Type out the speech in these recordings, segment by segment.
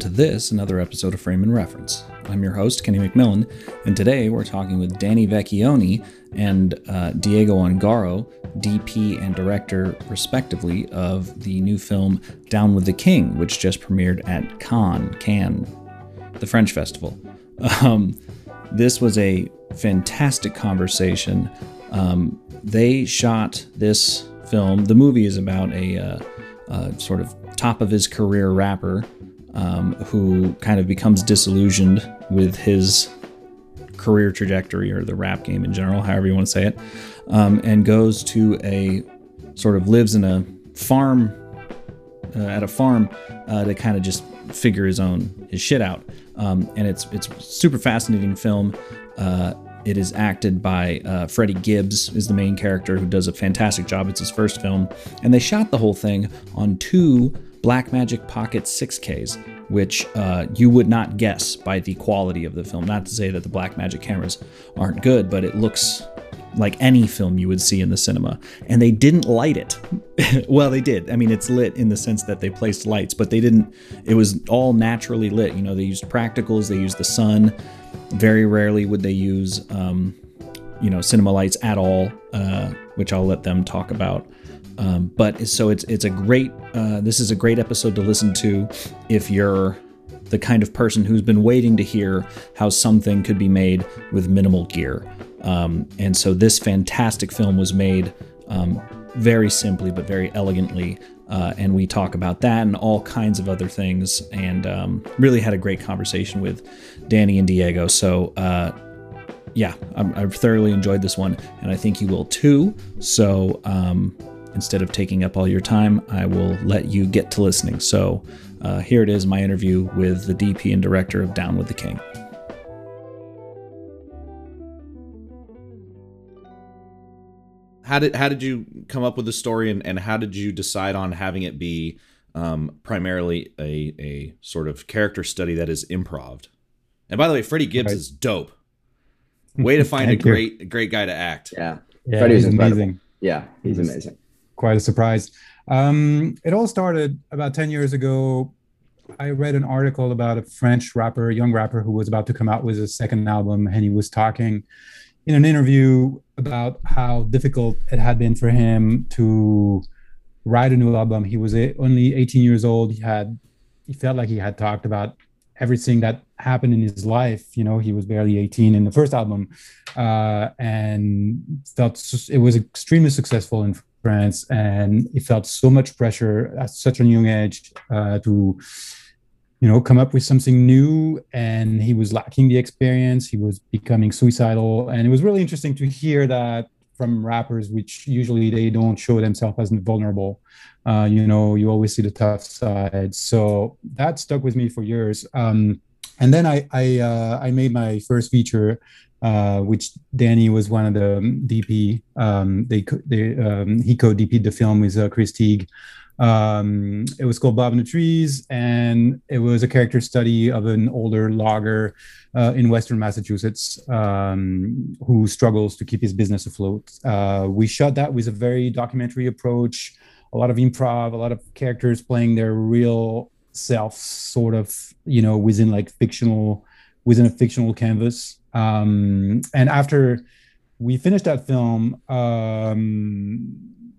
to this, another episode of Frame and Reference. I'm your host, Kenny McMillan, and today we're talking with Danny Vecchione and uh, Diego Ongaro, DP and director, respectively, of the new film Down with the King, which just premiered at Cannes, Cannes, the French festival. Um, this was a fantastic conversation. Um, they shot this film. The movie is about a uh, uh, sort of top of his career rapper um, who kind of becomes disillusioned with his career trajectory or the rap game in general, however you want to say it, um, and goes to a sort of lives in a farm uh, at a farm uh, to kind of just figure his own his shit out. Um, and it's it's super fascinating film. Uh, it is acted by uh, Freddie Gibbs is the main character who does a fantastic job. It's his first film, and they shot the whole thing on two Blackmagic Pocket 6Ks, which uh, you would not guess by the quality of the film. Not to say that the Blackmagic cameras aren't good, but it looks like any film you would see in the cinema. And they didn't light it. well, they did. I mean, it's lit in the sense that they placed lights, but they didn't, it was all naturally lit. You know, they used practicals, they used the sun. Very rarely would they use, um, you know, cinema lights at all, uh, which I'll let them talk about. Um, but so it's it's a great uh, this is a great episode to listen to if you're the kind of person who's been waiting to hear how something could be made with minimal gear. Um, and so this fantastic film was made um, very simply but very elegantly. Uh, and we talk about that and all kinds of other things, and um, really had a great conversation with Danny and Diego. So, uh, yeah, i have thoroughly enjoyed this one, and I think you will too. So, um, instead of taking up all your time, I will let you get to listening. So uh, here it is my interview with the DP and director of Down with the King. How did how did you come up with the story and, and how did you decide on having it be um, primarily a, a sort of character study that is improv? And by the way, Freddie Gibbs right. is dope. Way to find a great great guy to act. Yeah, yeah Freddie was amazing. Yeah, he's amazing quite a surprise. Um, it all started about 10 years ago. I read an article about a French rapper, young rapper who was about to come out with a second album, and he was talking in an interview about how difficult it had been for him to write a new album. He was only 18 years old. He had he felt like he had talked about everything that happened in his life. You know, he was barely 18 in the first album, uh, and felt it was extremely successful in France, and he felt so much pressure at such a young age uh, to, you know, come up with something new. And he was lacking the experience. He was becoming suicidal, and it was really interesting to hear that from rappers, which usually they don't show themselves as vulnerable. Uh, you know, you always see the tough side. So that stuck with me for years. Um, and then I I, uh, I made my first feature uh, which Danny was one of the DP. Um, they, they um, he co-DP'd the film with uh, Chris Teague. Um, it was called Bob in the Trees, and it was a character study of an older logger uh, in Western Massachusetts um, who struggles to keep his business afloat. Uh, we shot that with a very documentary approach, a lot of improv, a lot of characters playing their real self, sort of, you know, within like fictional, within a fictional canvas. Um, and after we finished that film, um,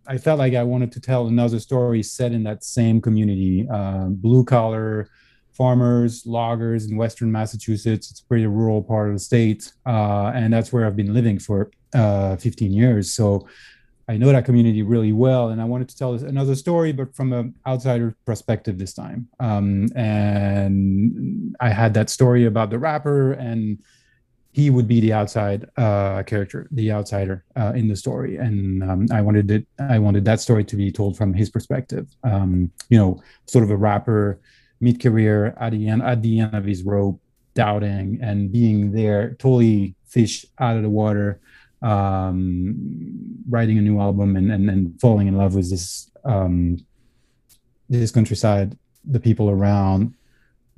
I felt like I wanted to tell another story set in that same community, uh, blue collar farmers, loggers in Western Massachusetts. It's a pretty rural part of the state. Uh, and that's where I've been living for uh, 15 years. So I know that community really well. And I wanted to tell another story, but from an outsider perspective this time. Um, and I had that story about the rapper and he would be the outside uh, character, the outsider uh, in the story, and um, I wanted it. I wanted that story to be told from his perspective. Um, you know, sort of a rapper, mid-career, at the end, at the end of his rope, doubting and being there, totally fish out of the water, um, writing a new album and, and and falling in love with this um, this countryside, the people around,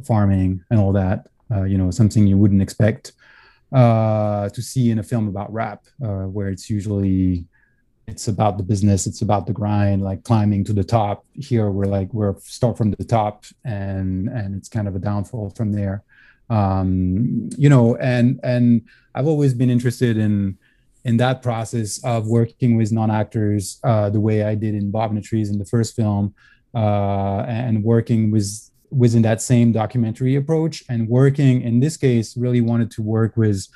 farming and all that. Uh, you know, something you wouldn't expect uh, to see in a film about rap, uh, where it's usually it's about the business it's about the grind like climbing to the top here we're like we're start from the top and and it's kind of a downfall from there um you know and and i've always been interested in in that process of working with non-actors uh the way i did in bob and the trees in the first film uh and working with within that same documentary approach and working in this case really wanted to work with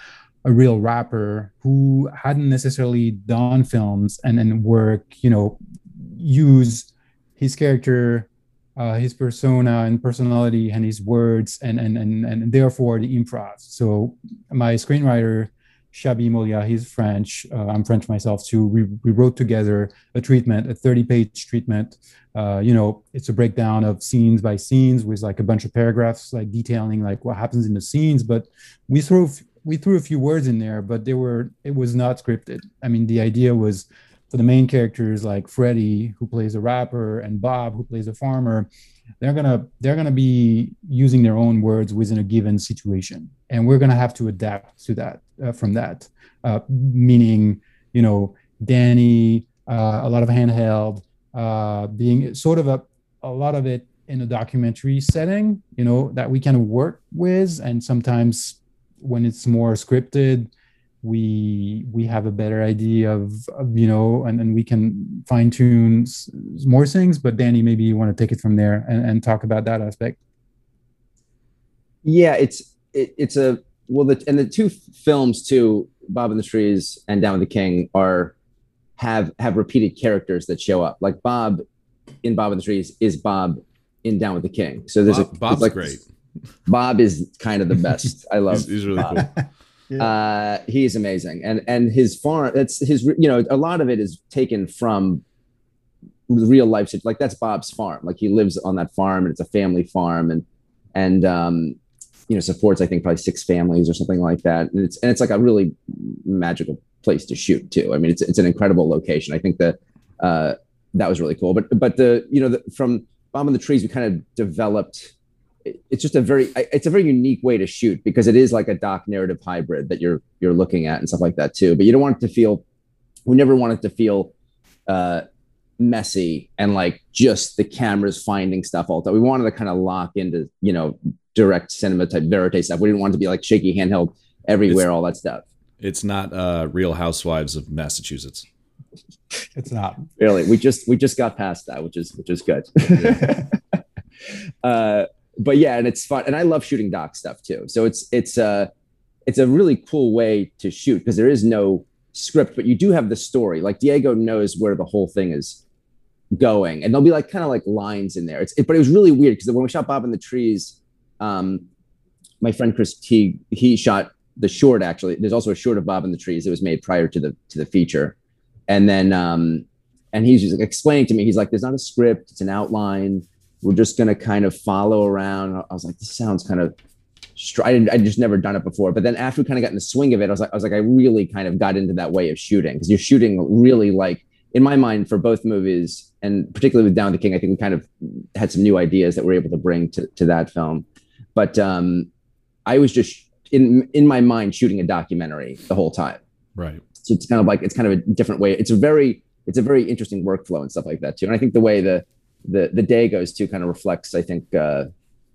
a real rapper who hadn't necessarily done films and then work, you know, use his character, uh, his persona and personality and his words and and and, and therefore the improv. So my screenwriter Chabi Molia, he's French. Uh, I'm French myself too. We, we wrote together a treatment, a 30 page treatment. Uh, you know, it's a breakdown of scenes by scenes with like a bunch of paragraphs, like detailing like what happens in the scenes. But we threw we threw a few words in there, but they were it was not scripted. I mean, the idea was for the main characters like Freddie, who plays a rapper, and Bob, who plays a farmer, they're gonna they're gonna be using their own words within a given situation, and we're gonna have to adapt to that uh, from that. Uh, meaning, you know, Danny, uh, a lot of handheld, uh, being sort of a a lot of it in a documentary setting, you know, that we can work with, and sometimes when it's more scripted we we have a better idea of, of you know and, and we can fine tune more things but danny maybe you want to take it from there and, and talk about that aspect yeah it's it, it's a well the and the two films too bob and the trees and down with the king are have have repeated characters that show up like bob in bob and the trees is bob in down with the king so there's bob, a bob's like, great Bob is kind of the best. I love. he's, he's really Bob. cool. Yeah. uh, he's amazing, and and his farm. That's his. You know, a lot of it is taken from real life. Like that's Bob's farm. Like he lives on that farm, and it's a family farm, and and um, you know supports I think probably six families or something like that. And it's and it's like a really magical place to shoot too. I mean, it's it's an incredible location. I think that uh, that was really cool. But but the you know the, from Bob and the Trees, we kind of developed it's just a very it's a very unique way to shoot because it is like a doc narrative hybrid that you're you're looking at and stuff like that too but you don't want it to feel we never want it to feel uh messy and like just the cameras finding stuff all the time. We wanted to kind of lock into you know direct cinema type verite stuff. We didn't want it to be like shaky handheld everywhere it's, all that stuff. It's not uh real housewives of massachusetts. It's not. Really? We just we just got past that which is which is good. Yeah. uh but yeah, and it's fun, and I love shooting doc stuff too. So it's it's uh it's a really cool way to shoot because there is no script, but you do have the story. Like Diego knows where the whole thing is going, and there'll be like kind of like lines in there. It's it, but it was really weird because when we shot Bob in the trees, um, my friend Chris T he shot the short actually. There's also a short of Bob in the trees that was made prior to the to the feature, and then um, and he's just explaining to me. He's like, "There's not a script; it's an outline." We're just going to kind of follow around. I was like, this sounds kind of, I, I just never done it before. But then after we kind of got in the swing of it, I was like, I was like, I really kind of got into that way of shooting because you're shooting really like, in my mind, for both movies, and particularly with Down the King, I think we kind of had some new ideas that we're able to bring to, to that film. But um, I was just in in my mind shooting a documentary the whole time. Right. So it's kind of like it's kind of a different way. It's a very it's a very interesting workflow and stuff like that too. And I think the way the the the Dagoes too kind of reflects, I think, uh,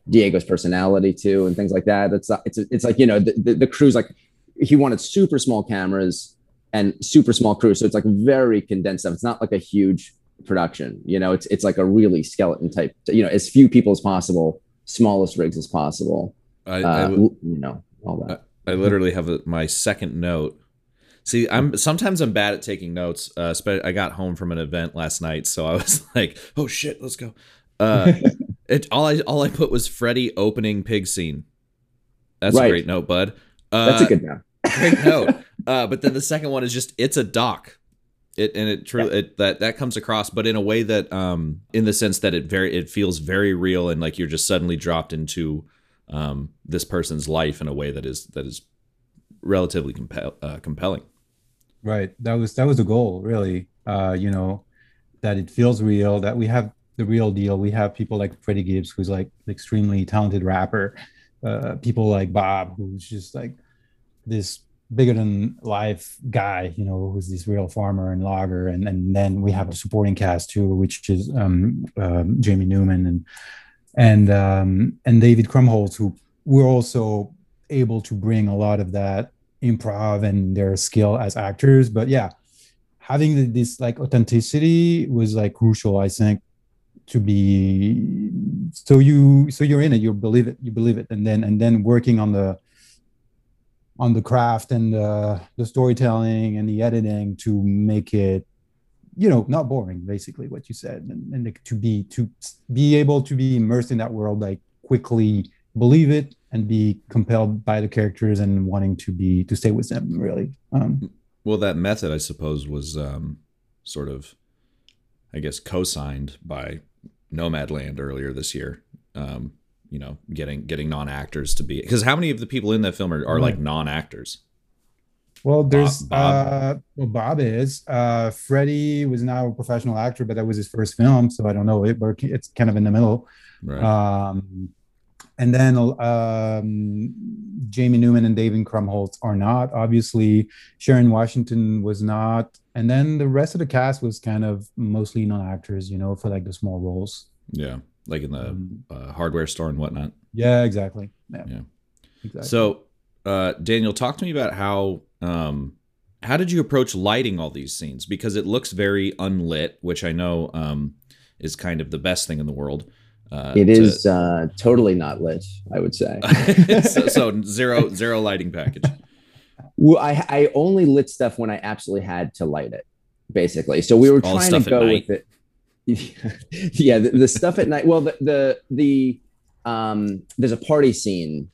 Diego's personality too, and things like that. It's it's it's like you know the, the, the crew's like he wanted super small cameras and super small crew, so it's like very condensed stuff. It's not like a huge production, you know. It's it's like a really skeleton type, you know, as few people as possible, smallest rigs as possible. I, uh, I you know all that. I, I literally have a, my second note See, I'm sometimes I'm bad at taking notes. Uh, I got home from an event last night, so I was like, "Oh shit, let's go." Uh, it all I all I put was Freddie opening pig scene. That's right. a great note, bud. Uh, That's a good note. great note. Uh, but then the second one is just it's a doc. It and it truly yeah. that that comes across, but in a way that um in the sense that it very it feels very real and like you're just suddenly dropped into um this person's life in a way that is that is relatively compel, uh, compelling. Right. That was that was the goal, really. Uh, you know, that it feels real, that we have the real deal. We have people like Freddie Gibbs, who's like an extremely talented rapper. Uh, people like Bob, who's just like this bigger than life guy, you know, who's this real farmer and logger, and and then we have a supporting cast too, which is um, uh, Jamie Neumann and and um, and David Krumholtz, who were also able to bring a lot of that improv and their skill as actors. But yeah, having this like authenticity was like crucial, I think, to be so you so you're in it, you believe it, you believe it, and then and then working on the on the craft and the, the storytelling and the editing to make it you know not boring basically what you said and, and to be to be able to be immersed in that world like quickly believe it and be compelled by the characters and wanting to be to stay with them really. Um, well that method i suppose was um, sort of i guess co-signed by nomadland earlier this year um, you know getting getting non-actors to be because how many of the people in that film are, are like non-actors? Well there's bob, bob. uh well bob is. Uh freddie was now a professional actor but that was his first film so i don't know. It but it's kind of in the middle. Right. um and then um, Jamie Neumann and David Krumholtz are not. Obviously, Sharon Washington was not, and then the rest of the cast was kind of mostly non-actors, you know, for like the small roles. Yeah like in the um, uh, hardware store and whatnot. Yeah, exactly. Yeah. yeah. Exactly. So, uh, Daniel, talk to me about how um, how did you approach lighting all these scenes? Because it looks very unlit, which I know um, is kind of the best thing in the world. Uh, it is to... uh, totally not lit, I would say. so, so, zero zero lighting package. Well, I I only lit stuff when I absolutely had to light it, basically. So we were all trying to go with it. yeah, the, the, stuff at night. Well, the the the um, there's a party scene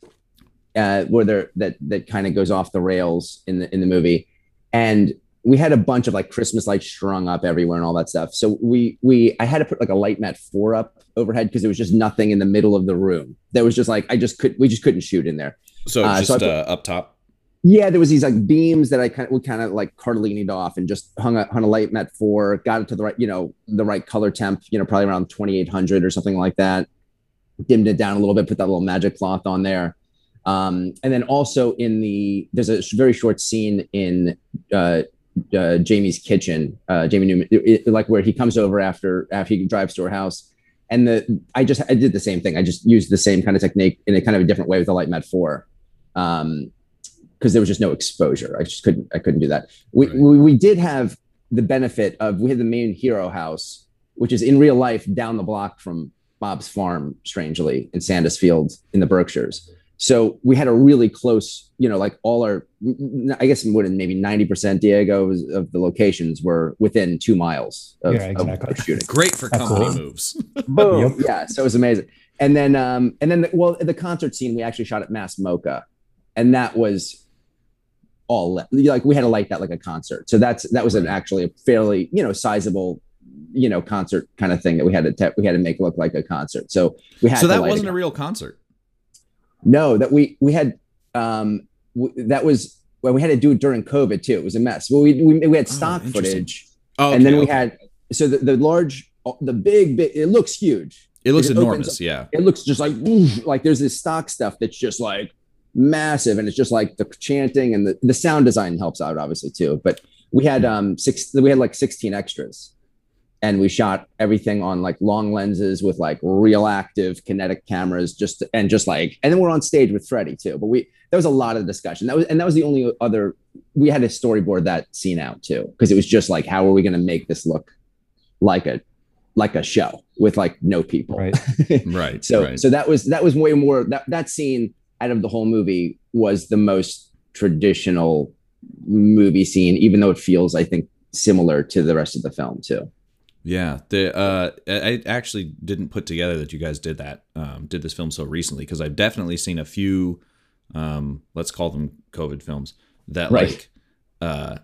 uh, where there that that kind of goes off the rails in the in the movie, and we had a bunch of like Christmas lights strung up everywhere and all that stuff. So we we I had to put like a LiteMat four up overhead because there was just nothing in the middle of the room. There was just like I just could we just couldn't shoot in there. So uh, just so put, uh, up top yeah, there was these like beams that I kind of would kind of like cardellinied off and just hung a hung a LiteMat four, got it to the right, you know, the right color temp, you know, probably around 2800 or something like that. Dimmed it down a little bit, put that little magic cloth on there. Um, and then also in the there's a very short scene in uh, uh, Jamie's kitchen, uh, Jamie Neumann, it, it, like where he comes over after after he drives to her house, and the I just I did the same thing. I just used the same kind of technique in a kind of a different way with the LiteMat four. Um, because there was just no exposure. I just couldn't I couldn't do that. We, right. we we did have the benefit of we had the main hero house, which is in real life down the block from Bob's farm, strangely in Sandisfield in the Berkshires. So we had a really close, you know, like all our, I guess more than maybe 90% Diego of the locations were within two miles of, yeah, exactly. of shooting. Great for company Absolutely. moves. Boom. Yep. Yeah. So it was amazing. And then, um, and then, the, well, the concert scene we actually shot at Mass MoCA and that was all lit. like we had to light that like a concert. So that's that was an actually a fairly you know sizable you know concert kind of thing that we had to te- we had to make look like a concert. So we had so that wasn't a, a, real concert. No, that we we had um w- that was well we had to do it during COVID too. It was a mess. Well, we we, we had oh, stock oh, footage, oh, okay, and then we okay. had so the, the large the big big it looks huge. It looks it enormous. Yeah, it looks just like like there's this stock stuff that's just like massive and it's just like the chanting and the, the sound design helps out obviously too but we had um six we had like 16 extras and we shot everything on like long lenses with like real active kinetic cameras just and just like and then we're on stage with freddie too but we there was a lot of discussion that was and that was the only other we had to storyboard that scene out too because it was just like how are we going to make this look like a like a show with like no people right right so right. so that was that was way more that that scene out of the whole movie was the most traditional movie scene, even though it feels, I think, similar to the rest of the film too. Yeah, the uh, I actually didn't put together that you guys did that, um, did this film so recently because I've definitely seen a few, um, let's call them COVID films that right. like, uh,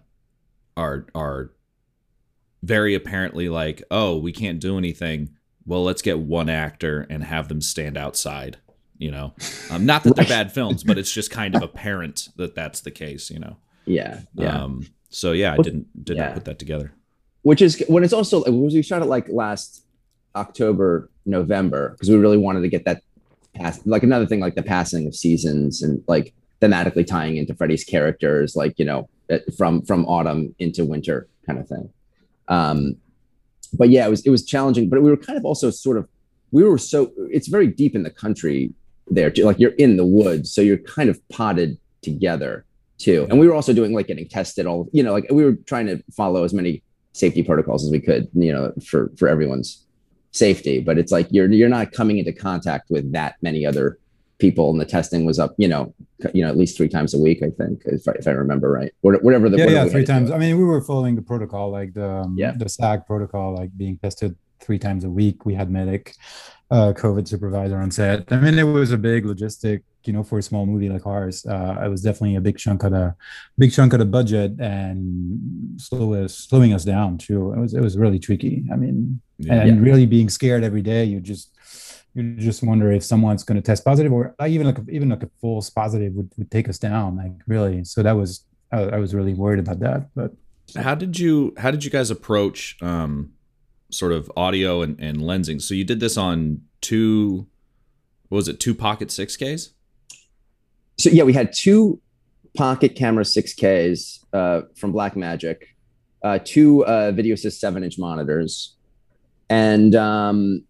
are are very apparently like, oh, we can't do anything. Well, let's get one actor and have them stand outside you know? Um, not that they're bad films but it's just kind of apparent that that's the case you know? Yeah yeah. Um, so yeah i didn't didn't put that together which is when it's also was we shot it like last october november because we really wanted to get that past like another thing like the passing of seasons and like thematically tying into Freddie's characters, like you know, uh, from from autumn into winter kind of thing. Um, but yeah, it was it was challenging, but we were kind of also sort of we were so it's very deep in the country there too. Like you're in the woods, so you're kind of potted together too. And we were also doing like getting tested all, you know, like we were trying to follow as many safety protocols as we could, you know, for for everyone's safety. But it's like you're you're not coming into contact with that many other people, and the testing was up, you know, you know, at least three times a week, I think, if I, if I remember right, whatever the yeah, yeah, three times. I mean, we were following the protocol, like the um, yeah. the SAG protocol, like being tested three times a week. We had medic, uh, COVID supervisor on set. I mean, it was a big logistic, you know, for a small movie like ours. Uh, it was definitely a big chunk of the big chunk of the budget and slow slowing us down too. It was it was really tricky. I mean, yeah. and really being scared every day. You just you just wonder if someone's going to test positive or even like even like a false positive would, would take us down. Like really. So that was I, I was really worried about that. But how did you how did you guys approach um sort of audio and, and lensing. So you did this on two, what was it, two Pocket 6Ks? So yeah, we had two Pocket Camera 6Ks uh, from Blackmagic, uh, two uh, VideoAssist seven inch monitors, and um,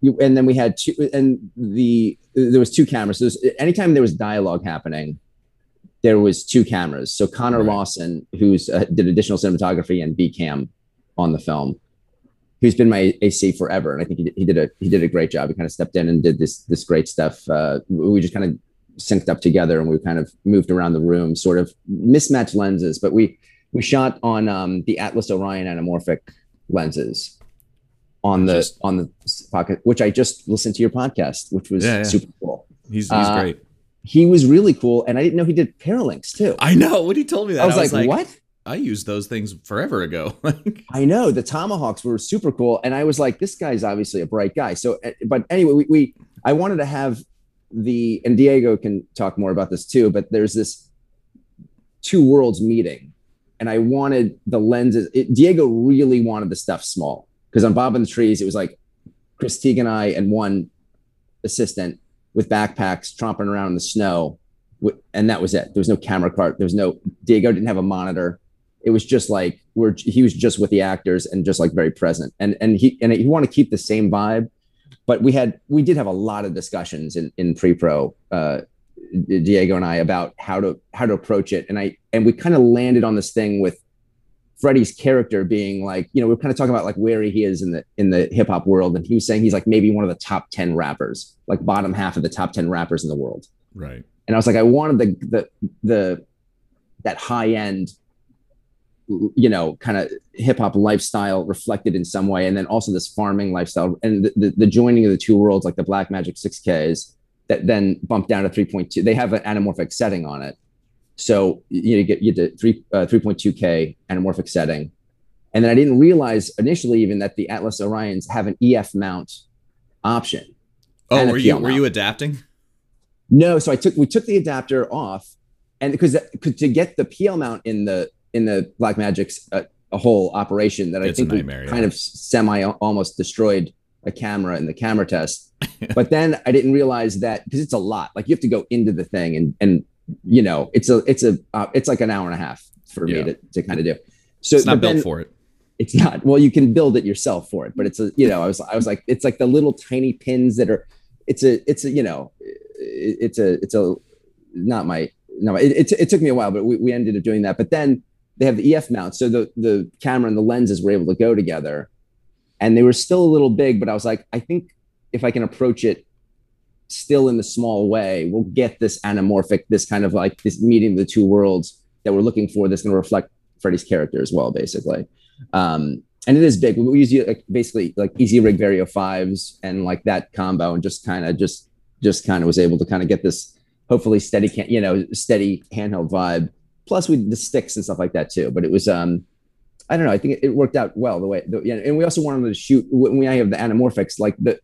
you, and then we had two, and the there was two cameras. So anytime there was dialogue happening, there was two cameras. So Connor right. Lawson, who's uh, did additional cinematography and B cam on the film, who's been my AC forever, and I think he did, he did a he did a great job. He kind of stepped in and did this this great stuff. Uh, we just kind of synced up together, and we kind of moved around the room, sort of mismatched lenses, but we we shot on um, the Atlas Orion anamorphic lenses on the just, on the pocket, which I just listened to your podcast, which was yeah, yeah. super cool. He's he's uh, great. He was really cool, and I didn't know he did Paralinx too. I know when he told me that. I was, I was like, like, "What?" I used those things forever ago. I know the tomahawks were super cool, and I was like, this guy's obviously a bright guy. So, eh, but anyway, we, we I wanted to have the and Diego can talk more about this too. But there's this two worlds meeting, and I wanted the lenses. It, Diego really wanted the stuff small because on Bob and the Trees it was like Chris Teague and I and one assistant with backpacks tromping around in the snow and that was it. There was no camera cart. There was no Diego didn't have a monitor it was just like we're he was just with the actors and just like very present. And and he and he want to keep the same vibe but we had we did have a lot of discussions in in pre-pro uh diego and i about how to how to approach it. And i and we kind of landed on this thing with freddie's character being like you know we are kind of talking about like where he is in the in the hip-hop world. And he was saying he's like maybe one of the top 10 rappers like bottom half of the top 10 rappers in the world. Right. And i was like i wanted the the the that high end you know, kind of hip hop lifestyle reflected in some way, and then also this farming lifestyle and the, the, the joining of the two worlds, like the Black Magic 6Ks that then bump down to 3.2. They have an anamorphic setting on it, so you, know, you get you get three uh, 3.2K anamorphic setting, and then I didn't realize initially even that the Atlas Orions have an EF mount option. Oh, were you were you adapting? No, so I took we took the adapter off, and because to get the PL mount in the in the Blackmagic's a, a whole operation that I it's think we kind yeah. of semi almost destroyed a camera in the camera test. but then I didn't realize that because it's a lot. Like you have to go into the thing and and you know it's a it's a uh, it's like an hour and a half for yeah. me to, to kind of do. So it's not built then, for it. It's not. Well, you can build it yourself for it, but it's a you know I was I was like it's like the little tiny pins that are. It's a it's a you know it's a it's a not my no it, it, it took me a while, but we, we ended up doing that. But then they have the EF mount. So the, the camera and the lenses were able to go together and they were still a little big, but I was like, I think if I can approach it still in the small way, we'll get this anamorphic, this kind of like this meeting of the two worlds that we're looking for that's going to reflect Freddie's character as well, basically. Um, and it is big. We use like, basically like Easyrig Vario fives and like that combo, and just kind of just just kind of was able to kind of get this hopefully steady, you know, steady handheld vibe plus we did the sticks and stuff like that too. But it was um I don't know. I think it, it worked out well the way. The, yeah, and we also wanted to shoot when we have the anamorphics, like the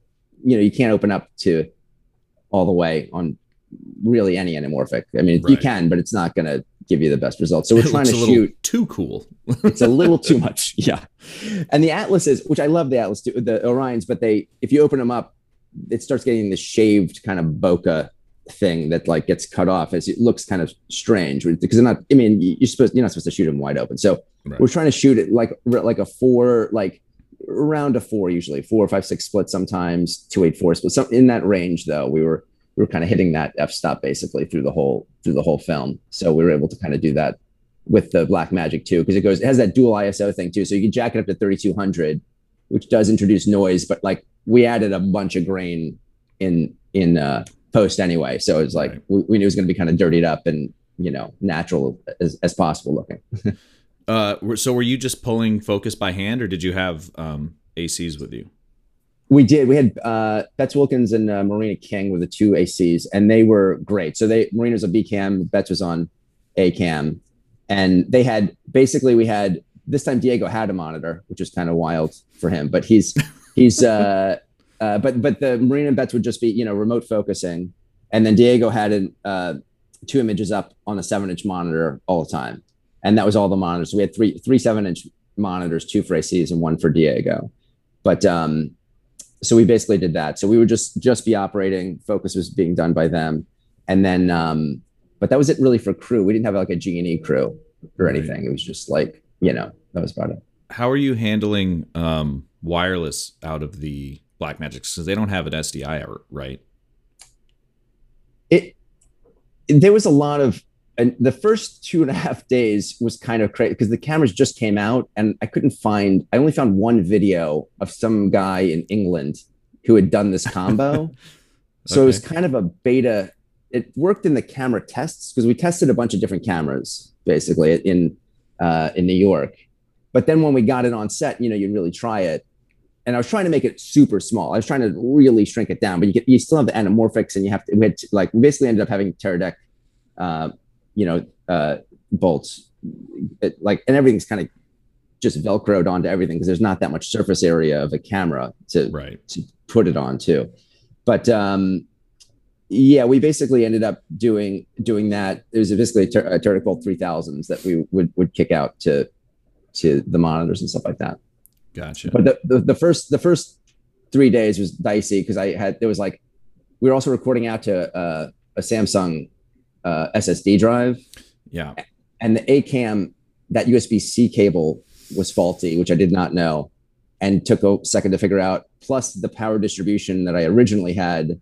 you know you can't open up to all the way on really any anamorphic. I mean, right. you can, but it's not going to give you the best results. So we're trying to shoot too cool. it's a little too much, yeah. And the Atlases, which I love the Atlas, the Orions, but they if you open them up, it starts getting the shaved kind of bokeh thing that like gets cut off as it looks kind of strange because they're not i mean you're supposed you're not supposed to shoot them wide open. So Right. we're trying to shoot it like like a four like around a four usually four five six split sometimes two eight four split some in that range though. We were we were kind of hitting that f stop basically through the whole through the whole film. So we were able to kind of do that with the black magic too because it goes it has that dual iso thing too. So you can jack it up to 3200 which does introduce noise but like we added a bunch of grain in in uh post anyway so it's like Right. we, we knew it was going to be kind of dirtied up and you know natural as, as possible looking Uh, so were you just pulling focus by hand, or did you have um, ACs with you? We did. We had uh, Betts Wilkins and uh, Marina King were the two ACs, and they were great. So they Marina's a B cam, Betts was on A cam, and they had basically we had this time Diego had a monitor, which was kind of wild for him, but he's he's uh, uh, but but the Marina and Betts would just be you know remote focusing, and then Diego had an, uh, two images up on a seven inch monitor all the time, and that was all the monitors. We had three three seven inch monitors, two for ACs and one for Diego, but um so we basically did that. So we would just just be operating. Focus was being done by them, and then um, but that was it really for crew. We didn't have like a G and E crew or anything. It was just like you know that was about it. How are you handling um, wireless out of the Blackmagic? Because they don't have an SDI, or- right? It there was a lot of and the first two and a half days was kind of crazy because the cameras just came out and I couldn't find. I only found one video of some guy in England who had done this combo. So it was kind of a beta. It worked in the camera tests because we tested a bunch of different cameras basically in uh, in New York. But then when we got it on set, you know, you really try it. And I was trying to make it super small. I was trying to really shrink it down, but you get you still have the anamorphics, and you have to. We had to, like we basically ended up having Teradek, uh, you know, uh, bolts, it, like, and everything's kind of just velcroed onto everything because there's not that much surface area of a camera to Right. to put it on too. But um, yeah, we basically ended up doing doing that. It was basically a, Tur- a Turtle Bolt 3000s that we would would kick out to to the monitors and stuff like that. Gotcha. But the, the, the first the first three days was dicey because I had there was like we were also recording out to uh, a Samsung uh, SSD drive yeah. and the A cam that USB C cable was faulty, which I did not know, and took a second to figure out. Plus, the power distribution that I originally had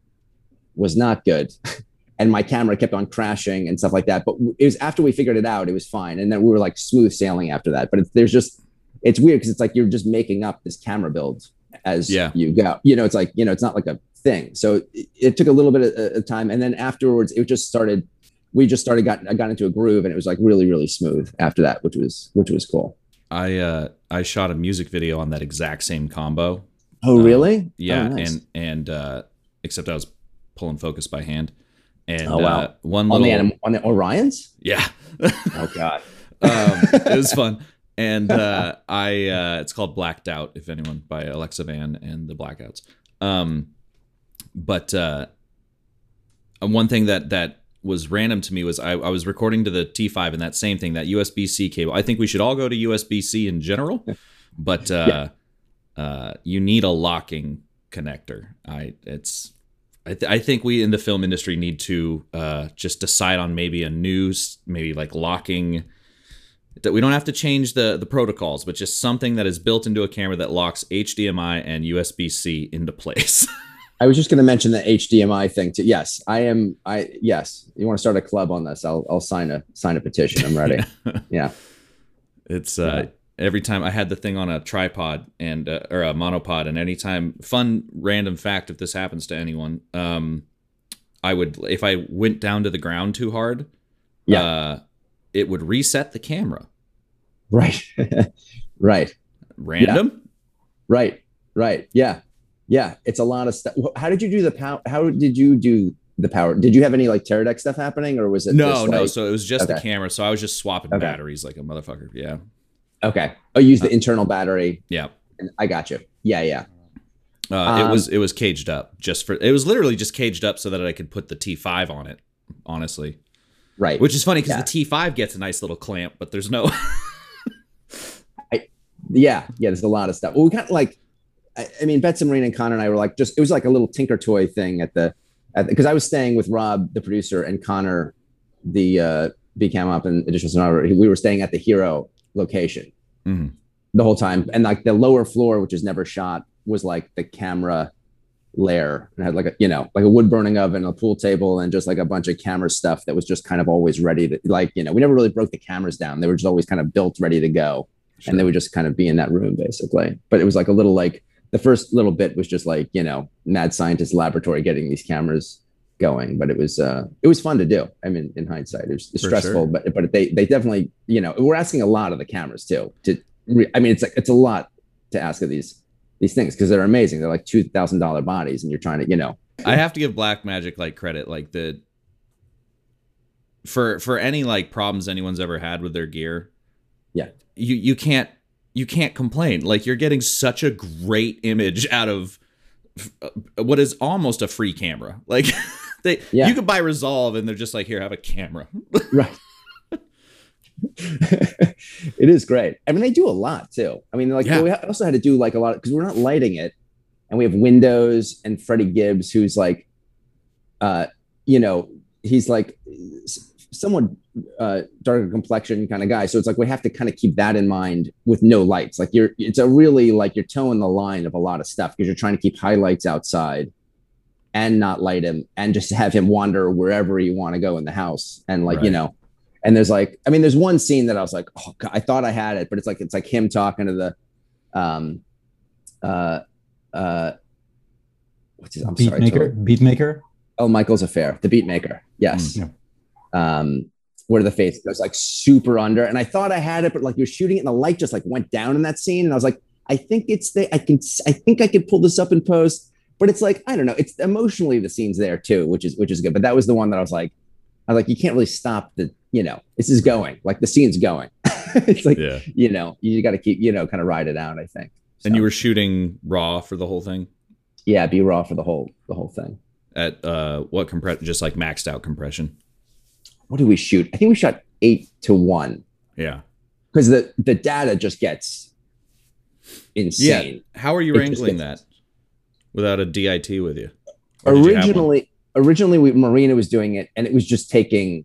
was not good, and my camera kept on crashing and stuff like that. But it was after we figured it out, it was fine, and then we were like smooth sailing after that. But there's just it's weird because it's like you're just making up this camera build as Yeah. you go. You know, it's like you know, it's not like a thing. So it, it took a little bit of, of time, and then afterwards, it just started we just started got I got into a groove and it was like really really smooth after that, which was which was cool. I uh, I shot a music video on that exact same combo. Oh Um, really? Yeah, Oh, nice. and and uh, except I was pulling focus by hand. And Oh, wow. uh, one on little the anim- on the Orions. yeah. Oh god. um, it was fun. And uh, I, uh, it's called Blacked Out, if anyone, by Alexa Van and the Blackouts. Um, but uh, one thing that that was random to me was I, I was recording to the T5 and that same thing, that USB C cable. I think we should all go to USB C in general, but uh, uh, you need a locking connector. I it's I, th- I think we in the film industry need to uh, just decide on maybe a new, maybe like locking. That we don't have to change the the protocols, but just something that is built into a camera that locks HDMI and USB C into place. I was just going to mention the HDMI thing too. Yes, I am. I yes. You want to start a club on this? I'll I'll sign a sign a petition. I'm ready. yeah. It's uh, every time I had the thing on a tripod and uh, or a monopod, and anytime fun random fact if this happens to anyone, um, I would if I went down to the ground too hard, Yeah. uh, it would reset the camera. Right. right. Random. Right. Right. Yeah. Yeah. It's a lot of stuff. How did you do the power? How did you do the power? Did you have any like Teradek stuff happening, or was it No, just, no. like- So it was just the camera. So I was just swapping Okay. batteries like a motherfucker. Yeah, okay. Oh, use the internal battery. yeah. I got you. Yeah. Yeah. Uh, Um, it was it was caged up just for it was literally just caged up so that I could put the T5 on it. Honestly, Right. which is funny because Yeah. the T5 gets a nice little clamp, but there's no. yeah. Yeah. There's a lot of stuff. Well, we kind of like, I, I mean, Betsy Marina and Connor and I were like, just, it was like a little tinker toy thing at the, because I was staying with Rob, the producer, and Connor, the uh, B cam up and additional sonographer. We were staying at the Hero location Mhm. the whole time, and like the lower floor, which is never shot, was like the camera lair and had like a you know like a wood burning oven, a pool table, and just like a bunch of camera stuff that was just kind of always ready to like you know we never really broke the cameras down. They were just always kind of built ready to go and they would just kind of be in that room basically. But it was like a little like the first little bit was just like you know mad scientist laboratory getting these cameras going. But it was uh it was fun to do. I mean, in hindsight, it was For stressful, sure. but but they they definitely you know we're asking a lot of the cameras too. To re- I mean, it's like it's a lot to ask of these these things because they're amazing. They're like two thousand dollar bodies, and you're trying to you know I have to give Black Magic like credit, like the for for any like problems anyone's ever had with their gear. Yeah. you you can't you can't complain. Like you're getting such a great image out of uh, what is almost a free camera. Like they Yeah. you could buy Resolve and they're just like here have a camera. right. it is great. I mean, they do a lot too. I mean, like Yeah. we also had to do like a lot because we're not lighting it, and we have Windows and Freddie Gibbs, who's like, uh, you know, he's like somewhat uh, darker complexion kind of guy. So it's like we have to kind of keep that in mind with no lights. Like you're, it's a really like you're towing the line of a lot of stuff because you're trying to keep highlights outside and not light him and just have him wander wherever you want to go in the house and like you know and there's like i mean there's one scene that i was like oh God, i thought i had it but it's like it's like him talking to the um uh uh what's his i'm beat sorry maker, totally- beat maker. oh michael's affair the beat maker yes Mm. um where the face goes like super under and i thought i had it but like you're shooting it and the light just like went down in that scene and i was like i think it's the i can i think i could pull this up in post but it's like i don't know it's emotionally the scene's there too which is which is good but that was the one that i was like i was like you can't really stop the you know this is going like the scene's going. It's like yeah. you know you got to keep you know kind of ride it out i think. And you were shooting raw for the whole thing? Yeah be raw for the whole the whole thing. At uh what compress just like maxed out compression. what did we shoot? I think we shot eight to one. Yeah. because the the data just gets insane. How are you It wrangling that without a DIT with you? Or did you originally originally we, marina was doing it and it was just taking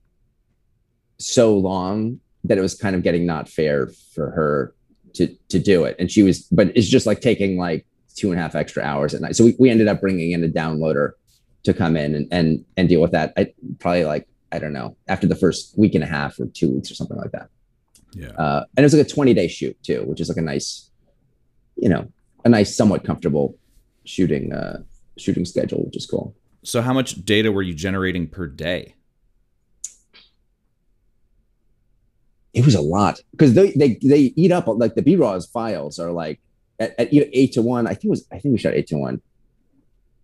so long that it was kind of getting not fair for her to to do it. And she was but it's just like taking like two and a half extra hours at night. So we, we ended up bringing in a downloader to come in and and, and deal with that. I, probably like i don't know after the first week and a half or two weeks or something like that. Yeah. uh, and it was like a 20 day shoot too which is like a nice you know a nice somewhat comfortable shooting uh shooting schedule which is cool. So how much data were you generating per day? It was a lot because they, they they eat up like the b-raws files are like at, at eight to one i think was i think we shot eight to one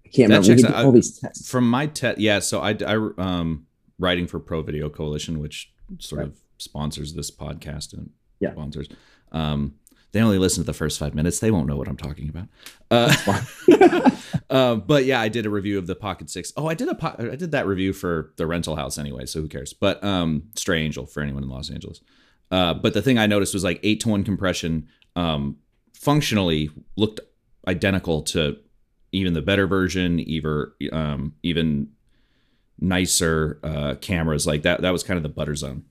i can't That remember we checks did all these tests From my test, yeah. So I, I, um, writing for Pro Video Coalition, which sort Right. of sponsors this podcast and Yeah. sponsors. Um, they only listen to the first five minutes. They won't know what I'm talking about. Uh, uh, but yeah, I did a review of the Pocket Six. Oh, I did a po- I did that review for the rental house anyway. So who cares? But um, Stray Angel for anyone in Los Angeles. Uh, but the thing I noticed was like eight to one compression. Um, functionally looked identical to even the better version, even um, even nicer uh, cameras. Like that. That was kind of the butter zone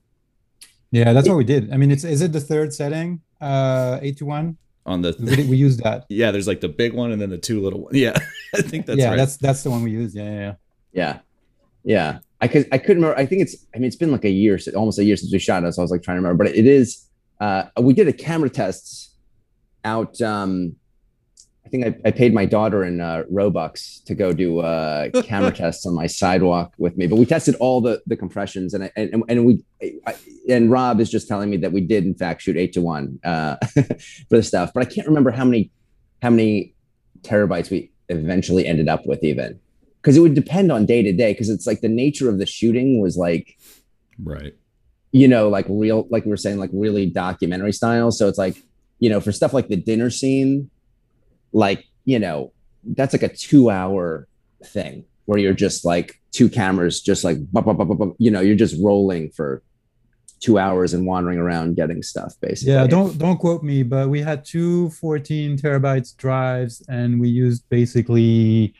Yeah, that's what we did. I mean, it's is it the third setting, uh, eight to one? on the. We, did- we used that. yeah, there's like the big one and then the two little ones. Yeah, I think that's yeah, right. that's that's the one we used. Yeah, yeah, yeah. yeah yeah i could i couldn't remember. I think it's i mean it's been like a year almost a year since we shot it so i was like trying to remember but it is uh we did a camera test out um I think I, I paid my daughter in uh, Robux to go do uh, camera tests on my sidewalk with me, but we tested all the the compressions and I, and and we I, and Rob is just telling me that we did in fact shoot eight to one uh, for the stuff, but I can't remember how many how many terabytes we eventually ended up with even because it would depend on day to day because it's like the nature of the shooting was like right. you know, like real, like we were saying, like really documentary style. So it's like, you know, for stuff like the dinner scene, like, you know, that's like a two hour thing where you're just like two cameras, just like, bup, bup, bup, bup, bup, you know, you're just rolling for two hours and wandering around getting stuff basically. Yeah, don't don't quote me, but we had two 14 terabytes drives and we used basically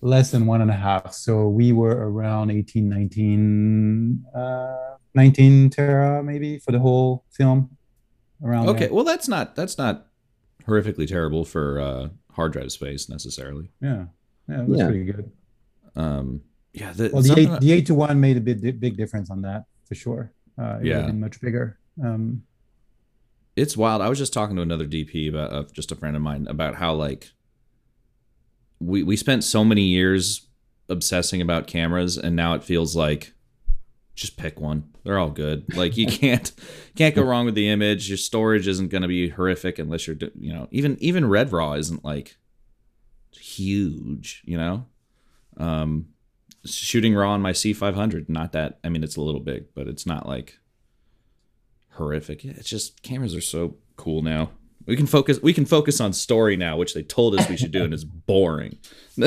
less than one and a half. So we were around 18, 19, uh, 19 tera maybe for the whole film. Around Okay, there. well that's not that's not horrifically terrible for uh, hard drive space necessarily. Yeah, yeah, it was Yeah. pretty good. Um, yeah, the, Well, the something eight, the eight to one made a big big difference on that for sure. Uh, it Yeah. have been much bigger. Um, it's wild. I was just talking to another DP about uh, just a friend of mine about how like we we spent so many years obsessing about cameras, and now it feels like just pick one. They're all good. Like you can't can't go wrong with the image. Your storage isn't going to be horrific unless you're you know even even Red Raw isn't like huge. You know, um, shooting raw on my C500, not that. I mean, it's a little big, but it's not like horrific. Yeah, it's just cameras are so cool now. We can focus. We can focus on story now, which they told us we should do, and it's boring.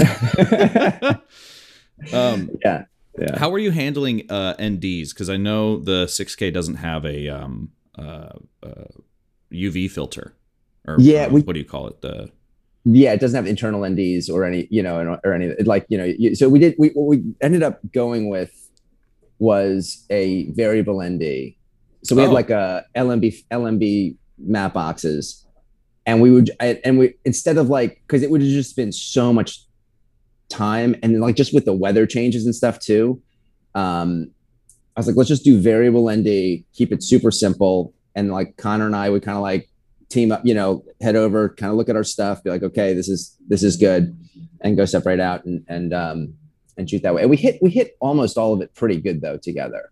um, yeah. Yeah. how are you handling uh, NDs? Because I know the 6K doesn't have a um, uh, uh, UV filter, or Yeah, uh, we- what do you call it? The yeah it doesn't have internal nds or any you know or any like you know you, so we did we what we ended up going with was a variable nd so we Oh. had like a lmb lmb matte boxes and we would and we instead of like because it would have just been so much time and like just with the weather changes and stuff too um i was like let's just do variable nd keep it super simple and like connor and i would kind of like team up, you know, head over, kind of look at our stuff, be like, okay, this is this is good, and go step right out and and um and shoot that way. And we hit we hit almost all of it pretty good though together.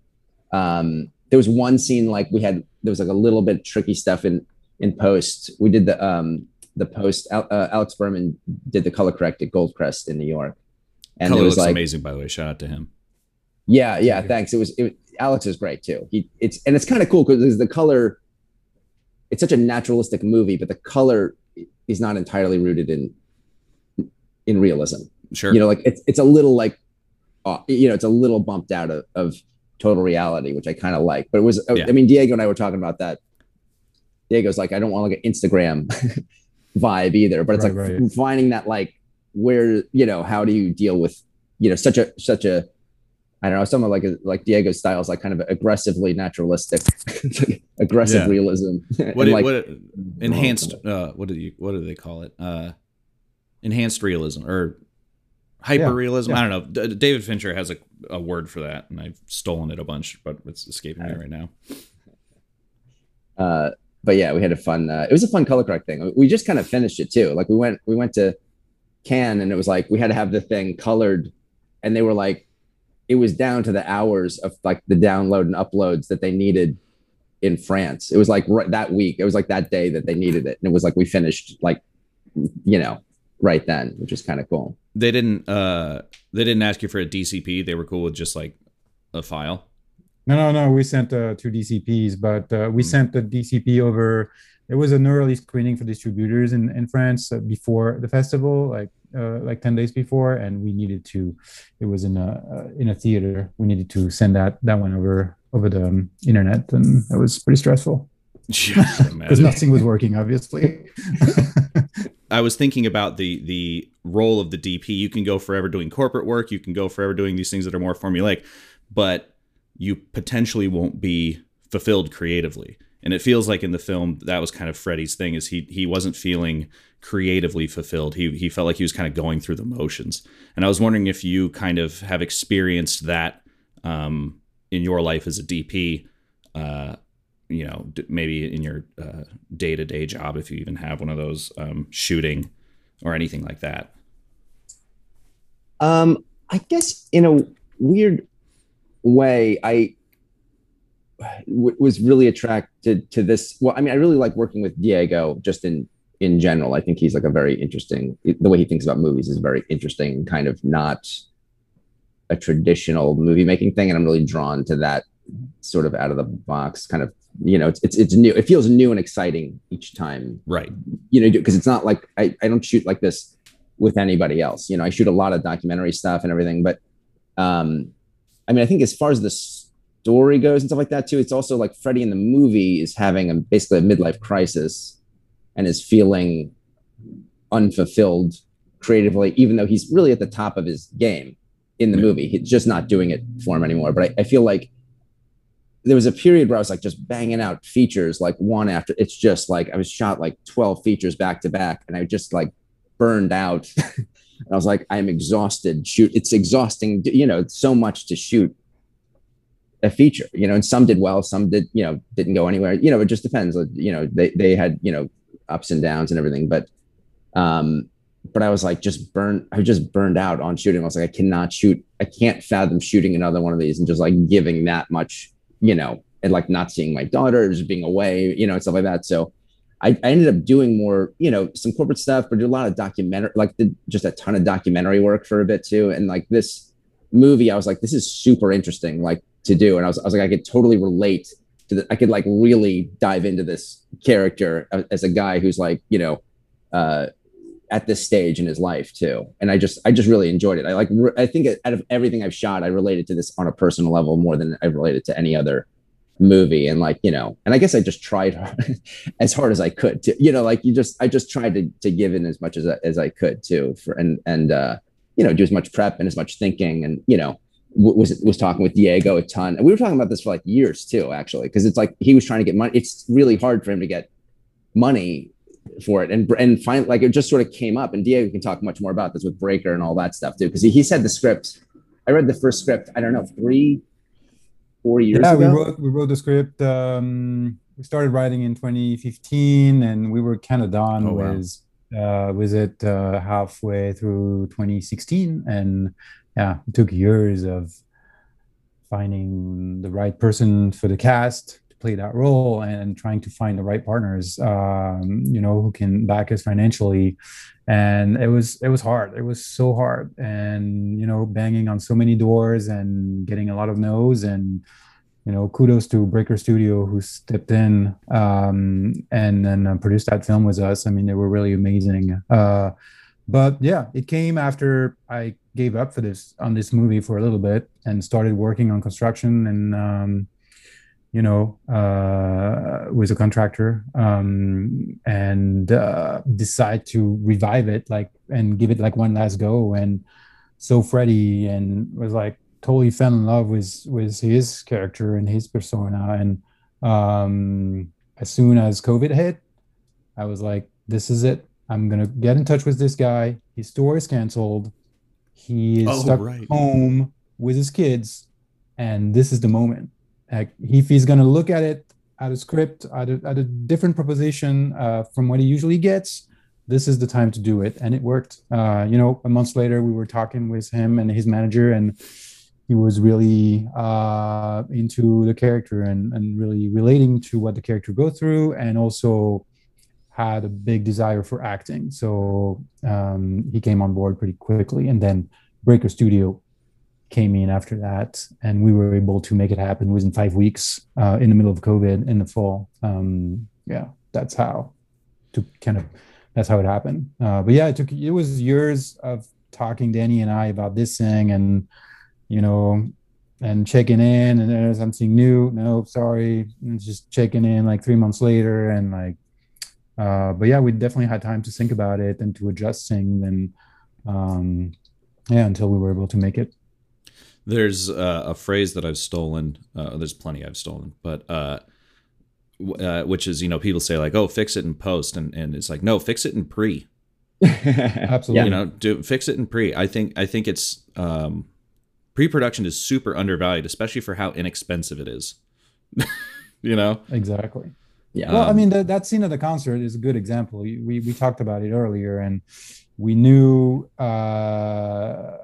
Um, there was one scene like we had there was like a little bit tricky stuff in in post. We did the um the post. Al- Uh, Alex Berman did the color correct at Goldcrest in New York, and color it was looks like amazing, by the way. Shout out to him. yeah, yeah. Thanks. It was, it, Alex is great too. He it's and it's kind of cool because the color. It's such a naturalistic movie, but the color is not entirely rooted in in realism. Sure. You know, like it's it's a little like, uh, you know, it's a little bumped out of, of total reality, which I kind of like. But it was, Yeah. I mean, Diego and I were talking about that. Diego's like, I don't want like an Instagram vibe either, but it's Right, like right. finding that like where you know how do you deal with you know such a such a I don't know someone like a, like Diego's style is like kind of aggressively naturalistic, like aggressive Yeah. realism. what, it- like, what it- enhanced uh what do you what do they call it uh enhanced realism or hyper realism yeah. i don't know D- david fincher has a, a word for that and i've stolen it a bunch but it's escaping me right now uh, but yeah, we had a fun. Uh, it was a fun color correct thing. We just kind of finished it too. Like we went, we went to Cannes, and it was like we had to have the thing colored, and they were like, it was down to the hours of like the download and uploads that they needed in France. It was like right, that week. It was like that day that they needed it, and it was like we finished like, you know, right then, which is kind of cool. they didn't uh they didn't ask you for a dcp they were cool with just like a file No, no, no. We sent uh, two DCPs, but uh, we Mm. sent the DCP over. There was an early screening for distributors in, in France uh, before the festival, like uh, like ten days before, and we needed to. It was in a uh, in a theater. We needed to send that that one over over the um, internet, and it was pretty stressful because nothing was working, obviously. I was thinking about the the role of the DP. You can go forever doing corporate work. You can go forever doing these things that are more formulaic, but you potentially won't be fulfilled creatively. And it feels like in the film that was kind of Freddie's thing is he he wasn't feeling creatively fulfilled. He he felt like he was kind of going through the motions. And I was wondering if you kind of have experienced that um, in your life as a DP. Uh, you know, d- maybe in your day to day job, if you even have one of those um, shooting or anything like that. Um, I guess in a weird way, I w- was really attracted to this. Well, I mean, I really like working with Diego just in in general. I think he's like a very interesting. The way he thinks about movies is very interesting, kind of not a traditional movie making thing, and I'm really drawn to that sort of out of the box kind of. You know, it's it's it's new. It feels new and exciting each time Right. you know, because it's not like I, I don't shoot like this with anybody else. You know, I shoot a lot of documentary stuff and everything, but um, I mean, I think as far as the story goes and stuff like that too, it's also like Freddie in the movie is having a basically a midlife crisis and is feeling unfulfilled creatively, even though he's really at the top of his game in the movie. He's just not doing it for him anymore. But I, I feel like there was a period where I was like just banging out features like one after it's just like I was shot like 12 features back to back and I just like burned out. I was like, I'm exhausted. Shoot, it's exhausting, you know, so much to shoot a feature, you know, and some did well, some did, you know, didn't go anywhere. You know, it just depends. You know, they they had, you know, ups and downs and everything. But um, but I was like just burned, I was just burned out on shooting. I was like, I cannot shoot, I can't fathom shooting another one of these and just like giving that much, you know, and like not seeing my daughter, just being away, you know, and stuff like that. So I, I ended up doing more, you know, some corporate stuff, but did a lot of documentary, like just a ton of documentary work for a bit too. And like this movie, I was like, this is super interesting, like to do. And I was, I was like, I could totally relate to the, I could like really dive into this character as a guy who's like, you know, uh, at this stage in his life too. And I just, I just really enjoyed it. I like, I think out of everything I've shot, I related to this on a personal level more than I've related to any other movie and like you know and i guess i just tried as hard as i could to you know like you just i just tried to to give in as much as, as i could too for and and uh you know do as much prep and as much thinking and you know was was talking with diego a ton. And we were talking about this for like years too actually because it's like he was trying to get money it's really hard for him to get money for it. And and find like it just sort of came up. And diego can talk much more about this with breaker and all that stuff too because he, he said the script i read the first script i don't know three four years yeah, ago? we wrote we wrote the script. Um, we started writing in 2015, and we were kind of done oh, wow. with uh, with it uh, halfway through 2016, and yeah, it took years of finding the right person for the cast play that role and trying to find the right partners um, you know who can back us financially. And it was it was hard. It was so hard. And you know banging on so many doors and getting a lot of no's and you know kudos to breaker studio who stepped in um, and then uh, produced that film with us. I mean they were really amazing. Uh, but yeah it came after i gave up for this on this movie for a little bit and started working on construction and um, you know, uh, with a contractor um, and uh, decide to revive it, like, and give it like one last go. And so Freddie and was like totally fell in love with with his character and his persona. And um, as soon as COVID hit, I was like, this is it. I'm gonna get in touch with this guy. His tour is canceled. He is oh, stuck right. home with his kids, and this is the moment like if he's going to look at it at a script, at a, at a different proposition uh, from what he usually gets, this is the time to do it. And it worked. Uh, you know, a month later, we were talking with him and his manager, and he was really uh, into the character and, and really relating to what the character go through, and also had a big desire for acting. So um, he came on board pretty quickly. And then Breaker Studio came in after that, and we were able to make it happen within five weeks uh, in the middle of COVID in the fall. Um, yeah, that's how to kind of that's how it happened. Uh, but yeah, it took it was years of talking Danny and I about this thing, and you know, and checking in, and there's something new. No, sorry, and just checking in like three months later, and like. Uh, but yeah, we definitely had time to think about it and to adjust things, and um, yeah, until we were able to make it. There's uh, a phrase that I've stolen. Uh, there's plenty I've stolen, but uh, uh, which is you know people say like, oh, fix it in post, and and it's like no, fix it in pre. Absolutely. You know, do fix it in pre. I think I think it's um, pre-production is super undervalued, especially for how inexpensive it is. you know. Exactly. Yeah. Well, I mean, that that scene of the concert is a good example. We we talked about it earlier, and we knew. Uh,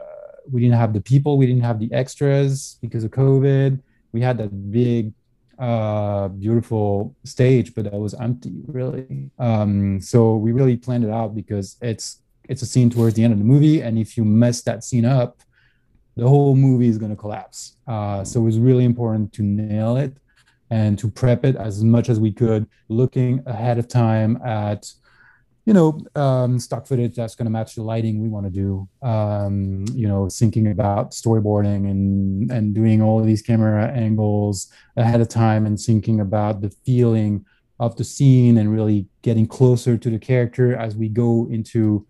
we didn't have the people, we didn't have the extras because of COVID. We had that big, uh, beautiful stage, but that was empty, really. Um, so we really planned it out because it's it's a scene towards the end of the movie, and if you mess that scene up, the whole movie is going to collapse. Uh, so it was really important to nail it and to prep it as much as we could, looking ahead of time at you know, um, stock footage that's going to match the lighting we want to do. Um, you know, thinking about storyboarding and and doing all of these camera angles ahead of time, and thinking about the feeling of the scene, and really getting closer to the character as we go into